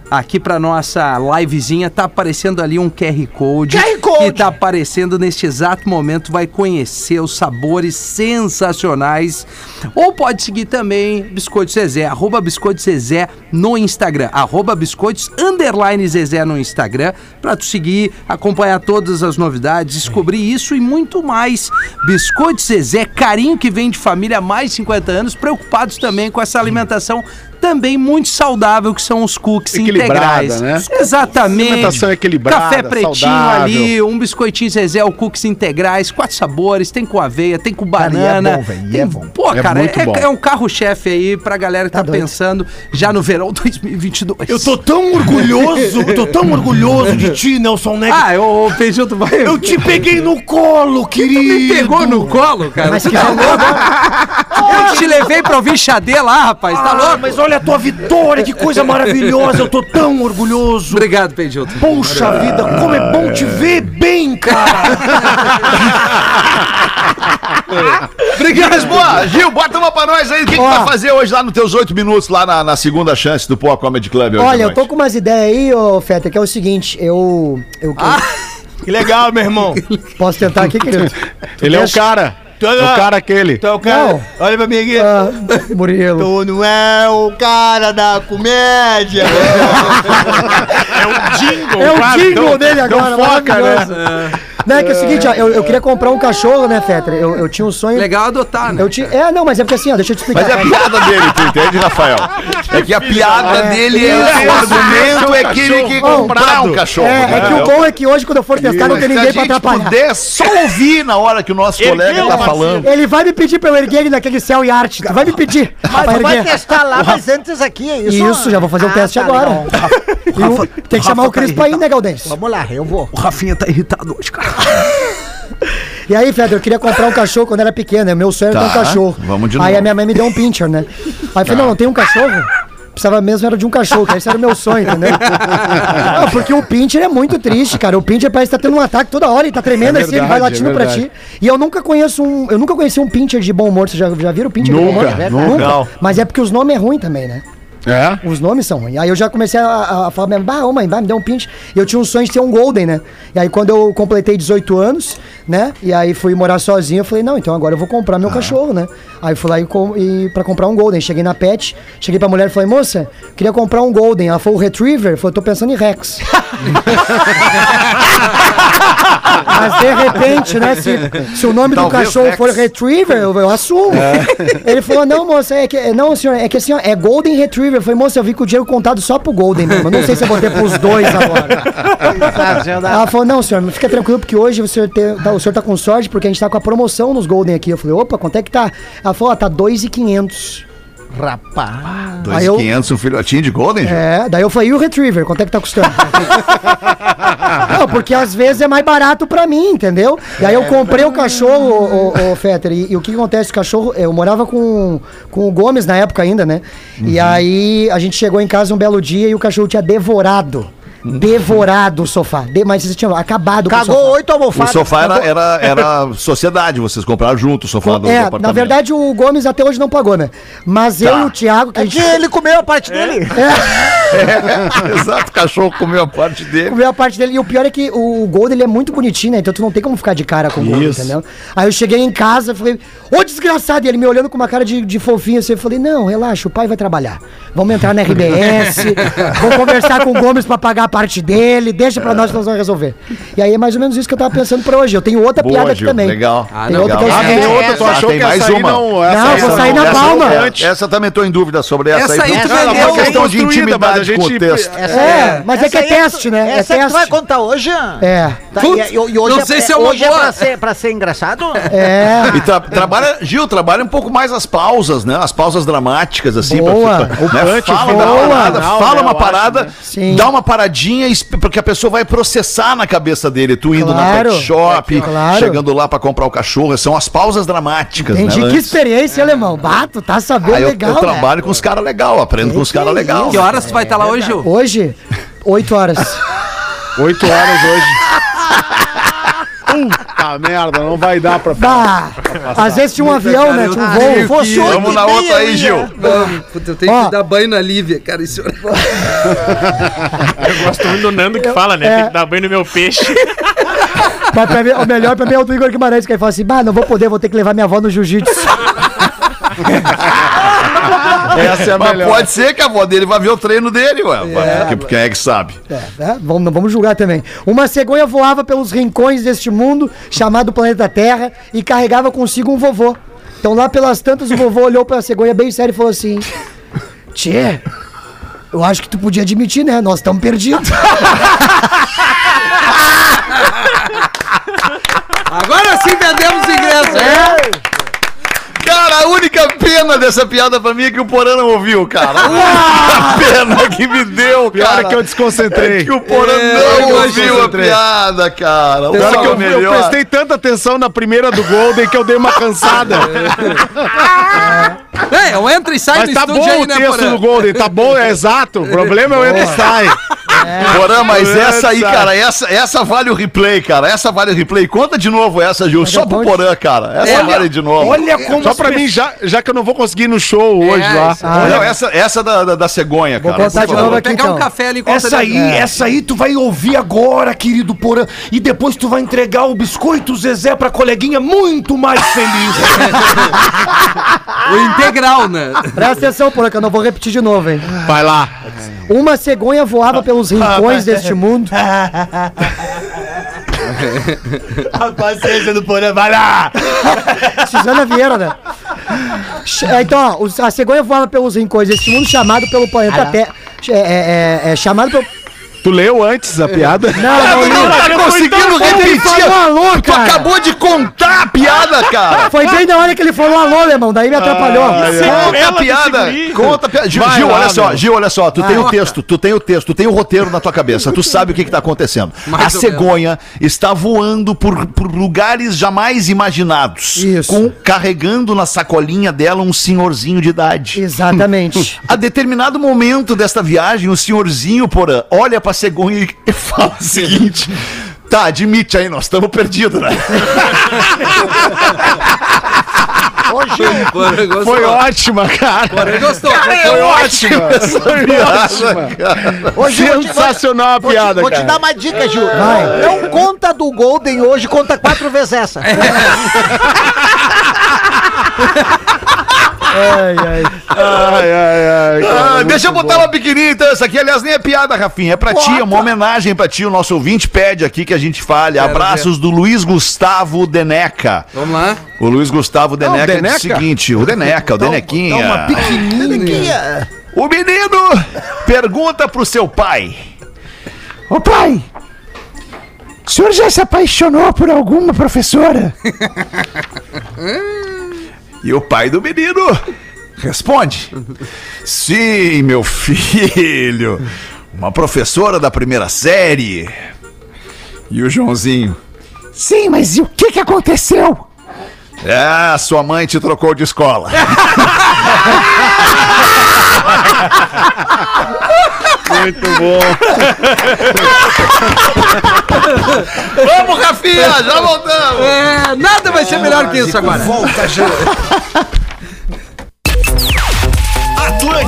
Aqui pra nossa livezinha tá aparecendo ali um QR Code. QR Code. Que tá aparecendo neste exato momento. Vai conhecer os sabores sensacionais. Ou pode seguir também Biscoitos Zezé, arroba Biscoitos Zezé no Instagram. Arroba Biscoitos underline Zezé no Instagram. Pra tu seguir, acompanhar todas as novidades, descobrir isso e muito mais. Biscoitos Zezé, carinho que vem de família há mais de 50 anos, preocupados também com essa alimentação também muito saudável, que são os cookies Equilibrada, integrais. né? Exatamente. Alimentação equilibrada, Café pretinho saudável. ali, um biscoitinho Zezé, o cookies integrais, quatro sabores, tem com aveia, tem com Cara, e é banana. bom, velho, e tem- é bom. Pô, É cara, muito é, bom. é um carro-chefe aí pra galera que tá, Tá pensando já no verão 2022. Eu tô tão orgulhoso, eu tô tão orgulhoso de ti, Nelson Neves. Ah, eu, Peixinho, tu vai... Eu te peguei no colo, querido. me pegou no colo, cara. Mas Você que tá louco? Eu te levei pra ouvir Xadê lá, rapaz, tá Ah, louco? mas olha a tua vitória, que coisa maravilhosa. Eu tô tão orgulhoso. Obrigado, Peixinho. Poxa vida, como é bom te ver bem, cara. Obrigado, boa. Gil, bota uma pra nós aí. O que, que Ó. vai fazer hoje lá nos teus oito minutos, lá na, na segunda chance do Poa Comedy Club hoje Olha, eu tô com umas ideias aí, ô Feta, que é o seguinte, eu. Eu, Que legal, meu irmão. eu posso tentar aqui, querido? Ele é o cara. Tu É o cara aquele. Tu é o cara. Não. Olha pra mim aqui. Ah, Murilo. Tu não é o cara da comédia. Jingle, É o jingle não- dele agora, Não foca, né? Não, é que é o seguinte, ó, eu, eu queria comprar um cachorro, né, Fetter? Eu, eu tinha um sonho. Legal adotar, né? Eu tinha, é, não, mas é porque assim, ó, deixa eu te explicar. Mas é a piada dele, tu entende, Rafael? É que a piada É. dele é, o argumento é que ele que Bom, comprar um cachorro. É, é que o bom é que hoje, quando eu for testar, não tem Se ninguém a pra gente atrapalhar. puder só ouvir na hora que o nosso colega tá falando. Ele vai me pedir pra eu erguer ele naquele céu e arte. Tu vai me pedir. Mas vai testar lá, mas antes aqui, é isso? Isso, já vou fazer o Ah, teste tá agora. o- tem que chamar o Cris pra ir, né, Galdense? Vamos lá, eu vou. O Rafinha tá irritado hoje, cara. E aí, Feder, eu queria comprar um cachorro quando era pequeno, né? Meu sonho era ter um Tá, cachorro. vamos de Aí novo. a minha mãe me deu um pincher, né? Aí eu falei, não, não tem um cachorro? Precisava mesmo era de um cachorro, que esse era o meu sonho, entendeu? Não, porque o pincher é muito triste, cara. O pincher parece que tá tendo um ataque toda hora, ele tá tremendo É assim, ele vai verdade, latindo é pra verdade. ti. E eu nunca conheço um. Eu nunca conheci um pincher de bom humor. Vocês já, já viram o pincher de bom Nunca, humor? nunca. Não. Mas é porque os nomes é ruim também, né? É? Os nomes são ruins. Aí eu já comecei a, a falar, mesmo, bah, ô mãe, vai me dar um pinch. E eu tinha um sonho de ter um Golden, né? E aí quando eu completei 18 anos, né? E aí fui morar sozinho, eu falei, não, então agora eu vou comprar meu cachorro, né? Aí fui lá e, com, e pra comprar um Golden. Cheguei na pet, cheguei pra mulher e falei, moça, queria comprar um Golden. Ela falou, Retriever? Eu falei, tô pensando em Rex. Mas de repente, né, se, se o nome do Talvez cachorro Rex. for Retriever, eu, eu assumo. Ele falou, não, moça, é que, é- não, senhor, é que assim, ó, é Golden Retriever. Eu falei, moça, eu vi com o dinheiro contado só pro Golden mesmo. Eu não sei se eu vou ter pros dois agora. Ela falou, não, senhor, fica tranquilo, porque hoje o senhor, tem- tá, o senhor tá com sorte, porque a gente tá com a promoção nos Golden aqui. Eu falei, opa, quanto é que tá? Ela falou, ó, tá 2,500. Rapaz. Aí eu- 2,500 um filhotinho de Golden? É, daí eu falei, e o Retriever, quanto é que tá custando? Não, porque às vezes é mais barato pra mim, entendeu? E aí eu comprei o cachorro, o, o, o Fetter, e, e o que acontece? O cachorro, eu morava com, com o Gomes na época ainda, né? E aí a gente chegou em casa um belo dia e o cachorro tinha devorado. Devorado o sofá. De, mas você tinha acabado com o Cagou sofá. oito O almofadas. sofá era, era, era sociedade, vocês compraram junto o sofá do, do É, apartamento. na verdade o Gomes até hoje não pagou, né? Mas eu e o Thiago, que a É gente... que ele comeu a parte dele. É. Exato, o cachorro comeu a parte dele. Comeu a parte dele. E o pior é que o Gold ele é muito bonitinho, né? Então tu não tem como ficar de cara com o Gold, Isso. entendeu? Aí eu cheguei em casa, falei, ô desgraçado! E ele me olhando com uma cara de, de fofinho assim, eu falei, não, relaxa, o pai vai trabalhar. Vamos entrar na RBS, vou conversar com o Gomes pra pagar a parte dele, deixa pra nós que nós vamos resolver. E aí é mais ou menos isso que eu tava pensando pra hoje. Eu tenho outra Boa, piada aqui Gil, também. legal. Ah, Tem não, outra é Ah, tem outra, tu Ah, achou tem que mais essa aí uma? não... Não, aí vou sair na essa, palma. Essa, essa também tô em dúvida sobre essa. Essa aí aí. tu Essa é vendeu uma questão de intimidade a com o gente- texto. É, mas é que é aí teste, né? É Essa é que tu vai contar hoje? É. Tá, Putz, e, e- hoje não é, sei é- se é uma hoje é boa. pra ser, pra ser engraçado? É. E tra- trabalha, Gil, trabalha um pouco mais as pausas, né? As pausas dramáticas, assim. Boa. pra- O né? punch, Fala, o dá uma boa. parada, Não, fala uma eu acho, parada, né? Dá uma paradinha, porque a pessoa vai processar na cabeça dele. Tu indo Claro. na pet shop, Claro. chegando lá pra comprar o cachorro. São as pausas dramáticas, Entendi. né? Que experiência, alemão. Bato, tá sabendo Aí eu, legal. eu né? trabalho com os caras legal, aprendo com os caras legal. Que horas tu vai estar lá hoje, Gil? Hoje, 8 horas. Oito horas hoje. Puta merda, não vai dar pra... Bah, às vezes tinha um avião, né? Tinha um voo. eu Fosse que- Vamos na outra aí, eu ia. Gil. Vamos, puta, eu tenho Ó. que dar banho na Lívia, cara. Isso... Eu gosto muito do Nando que fala, né? é. Tem que dar banho no meu peixe. Mas pra mim, o melhor pra mim é o do Igor Guimarães, que ele fala assim: bah, não vou poder, vou ter que levar minha avó no jiu-jitsu. Essa é a Mas melhor. pode ser que a avó dele vai ver o treino dele, ué. Porque Quem é que sabe? É, né? vamos, vamos julgar também. Uma cegonha voava pelos rincões deste mundo, chamado planeta Terra, e carregava consigo um vovô. Então lá pelas tantas, o vovô olhou pra cegonha bem sério e falou assim: Tchê, eu acho que tu podia admitir, né? Nós estamos perdidos. Agora sim vendemos ingressos. É. A única pena dessa piada pra mim é que o Porã não ouviu, cara. A única pena que me deu, Pior cara. é que eu desconcentrei. É que o Porã É, não eu ouviu a piada, cara. O Pior cara que eu, o eu melhor. prestei tanta atenção na primeira do Golden que eu dei uma cansada. É, eu entro e saio Mas do tá estúdio bom aí, o né, texto do Golden, tá bom, é exato. O problema é o entra e sai. Porã, mas essa aí, cara, essa, essa vale o replay, cara. Essa vale o replay. Conta de novo essa, Gil. Só é pro Porã, cara. Essa É, vale de novo. Olha como Só pra mim, já, já que eu não vou conseguir ir no show hoje É, lá. isso Não, essa, essa da, da, da cegonha, Vou cara. contar de novo Vou aqui pegar então. um café ali Essa aí, ele- essa aí tu vai ouvir agora, querido Porã. E depois tu vai entregar o biscoito Zezé pra coleguinha muito mais feliz. O integral, né? Presta atenção, porra, que eu não vou repetir de novo, hein? Vai lá. Uma cegonha voava pelos rincões deste mundo. A paciência do Porã, vai lá! Suzana Vieira, né? É, Então, ó, a cegonha voava pelos rincões deste mundo, chamado pelo planeta Terra. É, é, é, é chamado pelo. Tu leu antes a piada? Não, não, Não não. tá conseguindo repetir. falou alô, Tu acabou de contar a piada, cara. Foi bem na hora que ele falou alô, alemão, daí me atrapalhou. Conta a Ela piada. desse guri. Conta a piada. Gil, Vai Gil, lá, olha só, meu. Gil, olha só. Tu tem o texto, tu tem o texto, tu tem o roteiro na tua cabeça. Tu sabe o que que tá acontecendo. Mais a cegonha está voando por, por lugares jamais imaginados. Isso. Com, carregando na sacolinha dela um senhorzinho de idade. Exatamente. A determinado momento desta viagem, o senhorzinho, porã, olha pra cegonha e fala o seguinte: Tá, admite aí, nós estamos perdidos, né? Porã gostou. Foi ótima, cara. Porã gostou. Foi ótima. Foi ótima. te- Sensacional a vou te- piada, Vou te cara. dar uma dica, Gil. Vai. Não conta do Golden hoje, conta quatro vezes essa. Ai, ai. Ai, ai, ai. Ah, deixa eu botar uma pequenininha então. Essa aqui, aliás, nem é piada, Rafinha. É pra ti, é uma homenagem pra ti. O nosso ouvinte pede aqui que a gente fale. Abraços do Luiz Gustavo Deneca. Vamos lá. O Luiz Gustavo Deneca, diz Deneca? o seguinte: o Deneca, o Denequinha. Pequenininha. O menino pergunta pro seu pai: Ô pai, o senhor já se apaixonou por alguma professora? e o pai do menino responde: Sim, meu filho, uma professora da primeira série. E o Joãozinho: Sim, mas e o que, que aconteceu? É, sua mãe te trocou de escola. Muito bom. Vamos, Rafinha, já voltamos. É, nada vai ser melhor que isso agora. Volta já.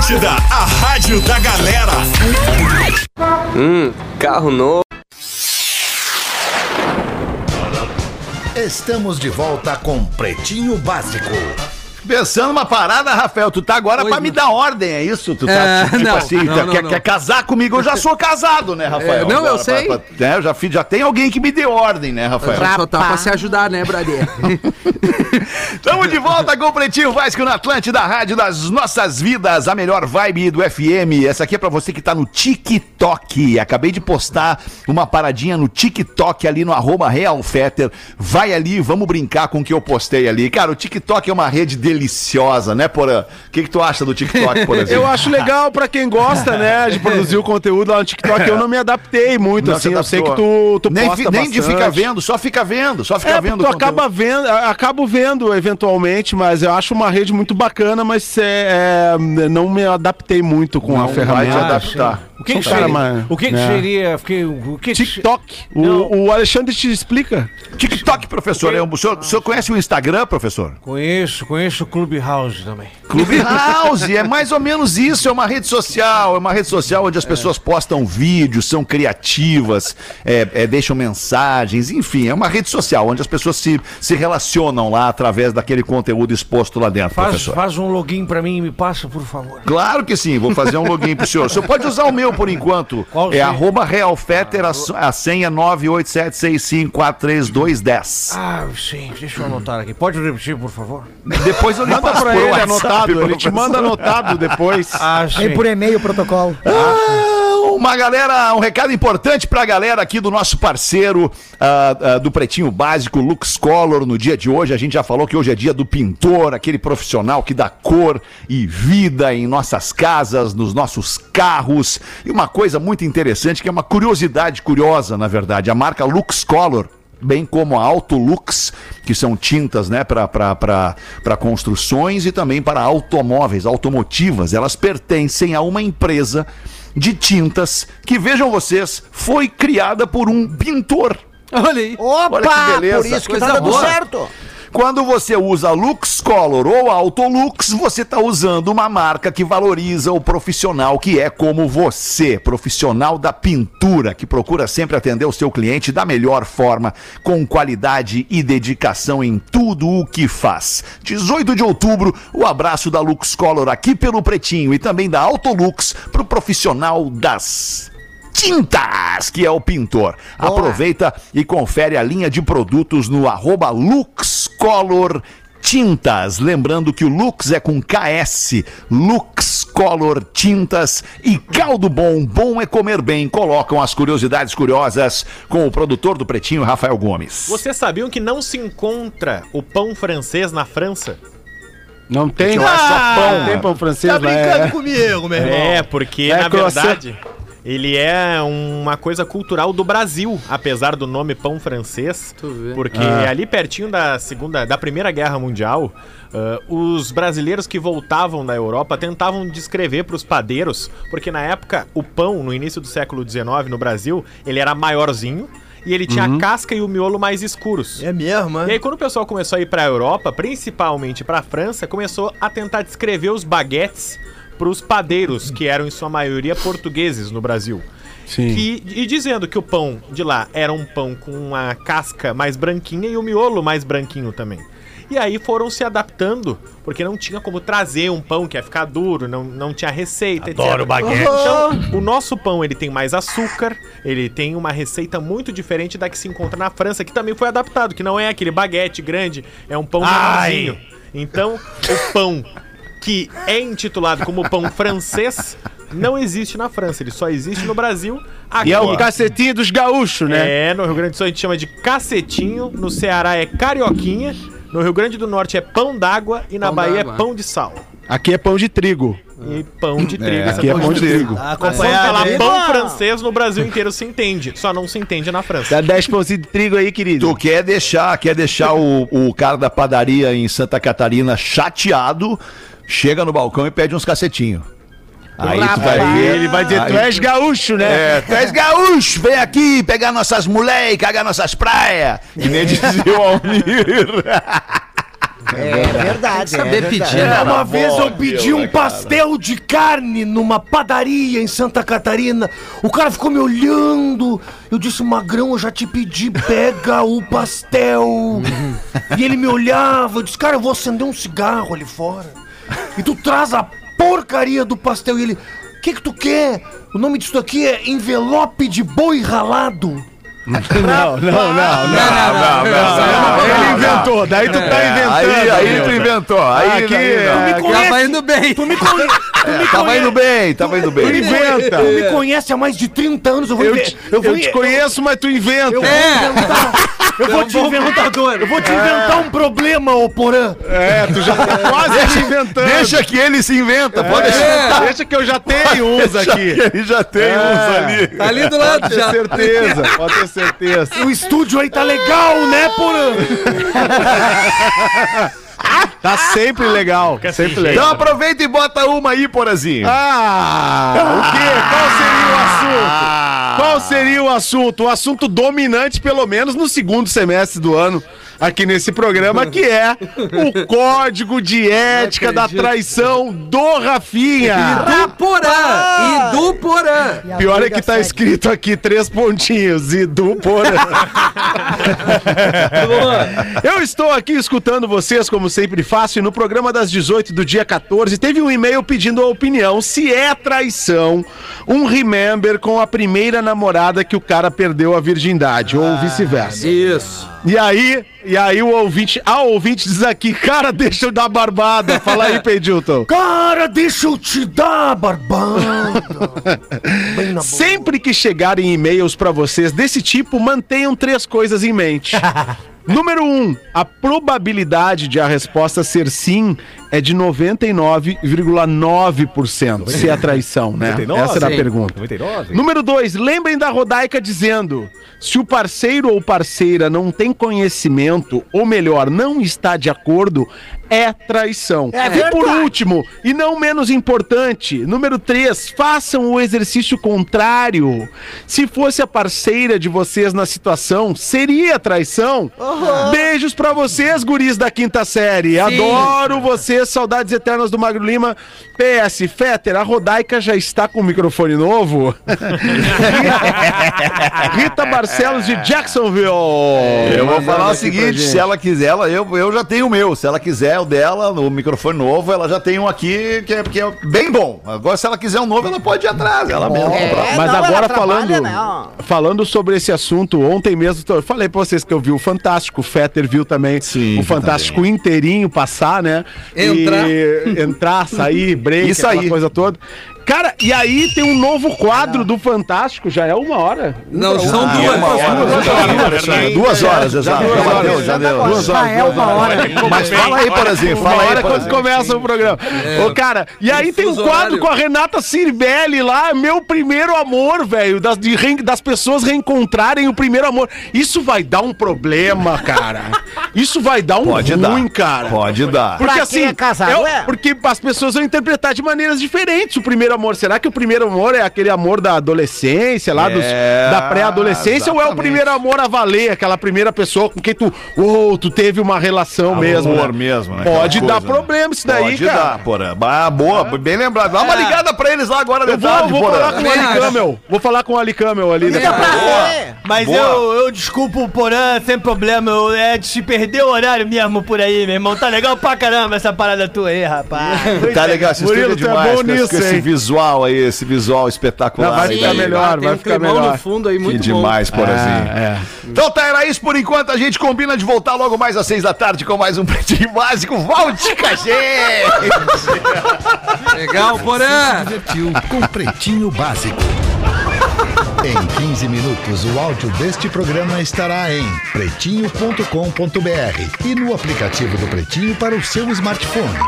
Atlântida. A rádio da galera. Hum, carro novo. Estamos de volta com Pretinho Básico. Pensando uma parada, Rafael, tu tá agora Oi, pra me dar ordem, é isso? Tu tá É, tipo não, assim, não, tá- não, quer, quer casar comigo? Eu já sou casado, né, Rafael? É, não, eu Agora, sei. pra- pra- né, eu já, fiz, já tem alguém que me dê ordem, né, Rafael? Só tá pra se ajudar, né, Brader? Estamos de volta com o Pretinho Vasco na Atlântida, rádio das nossas vidas, a melhor vibe do FM. Essa aqui é pra você que tá no TikTok. Acabei de postar uma paradinha no TikTok ali no arroba. Vai ali, vamos brincar com o que eu postei ali. Cara, o TikTok é uma rede deliciosa, né, Porã? O que, que tu acha do TikTok, por exemplo? Eu acho legal pra quem gosta, né, de produzir o conteúdo lá no TikTok. Eu não me adaptei muito, Não assim. Eu sei que tu, tu nem, posta nem de bastante. ficar vendo, só fica vendo, só fica É, vendo. tu acaba vendo, acabo vendo eventualmente, mas eu acho uma rede muito bacana, mas é, é, não me adaptei muito com Não a vai ferramenta. te adaptar. O que, que Sou um cara seria? o que, que seria? Fiquei, o que que TikTok. O, o Alexandre te explica. TikTok, professor, é um- o, senhor, o senhor conhece o Instagram, professor? Conheço, conheço o Clubhouse também. Clubhouse, é mais ou menos isso, é uma rede social, é uma rede social onde as pessoas postam vídeos, são criativas, é, é, deixam mensagens, enfim, é uma rede social onde as pessoas se, se relacionam lá através daquele conteúdo exposto lá dentro, Faz, professor. faz um login pra mim e me passa, por favor. Claro que sim, vou fazer um login pro senhor. O senhor pode usar o meu por enquanto. Qual é arroba realfetter, a, a senha 98765432210. Ah, sim, deixa eu anotar aqui. Pode repetir, por favor? Depois eu lhe Manda passo pra ele WhatsApp, anotado, ele te manda anotado depois. Ah, Vem por e-mail o protocolo. Ah, uma galera, um recado importante pra galera aqui do nosso parceiro ah, ah, do Pretinho Básico, Lux Color, no dia de hoje. A gente já falou que hoje é dia do pintor, aquele profissional que dá cor e vida em nossas casas, nos nossos carros. E uma coisa muito interessante, que é uma curiosidade curiosa, na verdade, a marca Lux Color bem como a Autolux, que são tintas né, para construções e também para automóveis, automotivas. Elas pertencem a uma empresa de tintas que, vejam vocês, foi criada por um pintor. Olha aí. Opa, Olha que beleza. por isso que tá dando boa. certo. Quando você usa Lux Color ou Autolux, você está usando uma marca que valoriza o profissional que é como você, profissional da pintura, que procura sempre atender o seu cliente da melhor forma, com qualidade e dedicação em tudo o que faz. 18 de outubro, o abraço da Lux Color aqui pelo Pretinho e também da Autolux para o profissional das tintas, que é o pintor. Aproveita e confere a linha de produtos no arroba Lux Color Tintas. Lembrando que o Lux é com KS, Lux Color Tintas e Caldo Bom, bom é comer bem. Colocam as curiosidades curiosas com o produtor do Pretinho, Rafael Gomes. Vocês sabiam que não se encontra o pão francês na França? Não tem, lá é só pão, não tem pão francês Tá lá. brincando É. comigo, meu irmão. É, porque É na croissant. verdade ele é uma coisa cultural do Brasil, apesar do nome pão francês, Tu vê. porque Ah. ali pertinho da segunda, da primeira guerra mundial, ah, os brasileiros que voltavam da Europa tentavam descrever para os padeiros, porque na época o pão no início do século XIX no Brasil ele era maiorzinho e ele tinha a casca e o miolo mais escuros. É mesmo, E né? aí, quando o pessoal começou a ir pra Europa, principalmente pra França, começou a tentar descrever os baguetes pros padeiros, que eram em sua maioria portugueses no Brasil. Sim. Que- e dizendo que o pão de lá era um pão com uma casca mais branquinha e o miolo mais branquinho também. E aí foram se adaptando, porque não tinha como trazer um pão que ia ficar duro, não, não tinha receita, Adoro etc. baguete. Então, o nosso pão ele tem mais açúcar, ele tem uma receita muito diferente da que se encontra na França, que também foi adaptado, que não é aquele baguete grande, é um pão Ai. menorzinho. Então, o pão que é intitulado como pão francês não existe na França, ele só existe no Brasil. Aqui, E é o cacetinho dos gaúchos, né? é, no Rio Grande do Sul a gente chama de cacetinho, no Ceará é carioquinha, no Rio Grande do Norte é pão d'água e na Pão Bahia é pão de sal. Aqui é pão de trigo. E pão de trigo. essa Aqui é pão de trigo. Tá quando acompanhado falar aí? pão francês no Brasil inteiro se entende, só não se entende na França. Dá 10 pãozinhos de trigo aí, querido. Tu quer deixar, quer deixar o, o cara da padaria em Santa Catarina chateado, chega no balcão e pede uns cacetinhos. Aí tu vai ver. ele vai dizer, tu és gaúcho, né? É, tu és gaúcho, vem aqui pegar nossas mulheres, cagar nossas praias. Que nem dizia o Almir. É verdade. Saber é verdade. pedir, É, uma vez eu pedi um né, pastel de carne numa padaria em Santa Catarina. O cara ficou me olhando. Eu disse, Magrão, eu já te pedi, pega o pastel. e ele me olhava. Eu disse, cara, eu vou acender um cigarro ali fora. E tu traz a porcaria do pastel. E ele, o que que tu quer? O nome disso aqui é envelope de boi ralado. Não, não, não, não, não, não, Ele inventou, daí tu tá inventando. Aí, aí tu inventou. Aí, é, me conhece? Tava indo bem. Tu me, conhe... tu me Tava conhece? indo bem, tava indo bem. Ele inventa. Tu me conhece há mais de 30 anos. Eu vou, Eu te, eu vou eu te conheço, mas tu inventa. Eu vou inventar. Eu vou te inventar. Eu vou te inventar um problema, ô Porã. É, tu já tá quase te inventando. Deixa que ele se inventa, pode deixar. É, deixa que eu já tenho uns aqui. Ele já tem uns ali. Tá ali do lado Pode já. ter certeza, pode ter certeza. O estúdio aí tá legal, né, Porã? Tá sempre legal, sempre legal. Então aproveita e bota uma aí, Porazinho. Ah, o quê? Qual seria o assunto? Qual seria o assunto? O assunto dominante, pelo menos no segundo semestre do ano, aqui nesse programa, que é o código de ética da traição do Rafinha. Do Porã. E do Porã. E Pior é que tá segue. escrito aqui três pontinhos e do Porã. Eu estou aqui escutando vocês, como sempre faço, e no programa das 18 do dia 14 teve um e-mail pedindo a opinião se é traição um remember com a primeira namorada que o cara perdeu a virgindade, ou vice-versa. Isso. E aí, e aí o ouvinte, a ouvinte diz aqui, cara, deixa eu dar barbada. Fala aí, Pedilton. Cara, deixa eu te dar, barbada. Sempre que chegarem e-mails pra vocês desse tipo, mantenham três coisas em mente. Número um, a probabilidade de a resposta ser sim é de 99,9% se é traição, né? 99? Essa era a pergunta. 99? Número dois, lembrem da Rodaica dizendo: se o parceiro ou parceira não tem conhecimento, ou melhor, não está de acordo, é traição. e por último, e não menos importante, número três, façam o exercício contrário. Se fosse a parceira de vocês na situação, seria traição? Beijos pra vocês, guris da quinta série. Adoro vocês, saudades eternas do Magro Lima. PS, Fetter, a Rodaica já está com o microfone novo? Rita Barcelos de Jacksonville. Eu vou falar o seguinte, se ela quiser, ela, eu, eu já tenho o meu. Se ela quiser o dela, o microfone novo, ela já tem um aqui que é, que é bem bom. Agora, se ela quiser um novo, ela pode ir atrás. Ela mesma. É, Mas não, agora falando, não. falando sobre esse assunto, ontem mesmo eu falei pra vocês que eu vi o Fantástico, o Fetter viu também Sim, o Fantástico inteirinho passar, né? Entrar. E entrar, sair, break, Isso aí. coisa toda. Cara, e aí tem um novo quadro do Fantástico, já é uma hora? Não, são Ah, duas. uma hora, duas horas, exato. duas Já horas. deu, já deu. Duas Ah, é uma hora. Mas fala aí, Porazinho, Uma fala aí, hora quando começa o programa. Ô, cara, e aí tem um quadro com a Renata Cirbelli lá, meu primeiro amor, velho, das, de das pessoas reencontrarem o primeiro amor. Isso vai dar um problema, cara. Isso vai dar um Pode ruim, dar. cara. Pode dar. Porque Pra assim, é casado, é. porque as pessoas vão interpretar de maneiras diferentes o primeiro amor. Será que o primeiro amor é aquele amor da adolescência, lá dos, É, da pré-adolescência, ou é o primeiro amor a valer, aquela primeira pessoa com quem tu, oh, tu teve uma relação mesmo? Amor né? mesmo, né? Pode Aquela dar coisa, né? problema isso daí, Pode cara. dar, porra. Ah, boa, bem lembrado. Dá uma É. ligada pra eles lá agora de Eu vou, tarde, vou porra. falar com o Também Ali acho. Camel. Vou falar com o Ali Camel ali. Liga depois. pra ele. Mas Boa. eu, eu desculpo o Porã, sem problema. Eu, é de se perder o horário mesmo por aí, meu irmão. Tá legal pra caramba essa parada tua aí, rapaz. Tá legal, esse Murilo, estúdio é é demais. bom com esse- nisso, com esse hein? Visual aí, esse visual espetacular. Não, vai ficar daí. melhor, tem vai um ficar melhor. no fundo aí, Que muito bom. demais, Porazinho. É, é. Então tá, era isso por enquanto. A gente combina de voltar logo mais às seis da tarde com mais um Pretinho Básico. Volte com a gente! Legal, Porã. Divertiu com Pretinho Básico. Em 15 minutos, o áudio deste programa estará em pretinho.com.br e no aplicativo do Pretinho para o seu smartphone.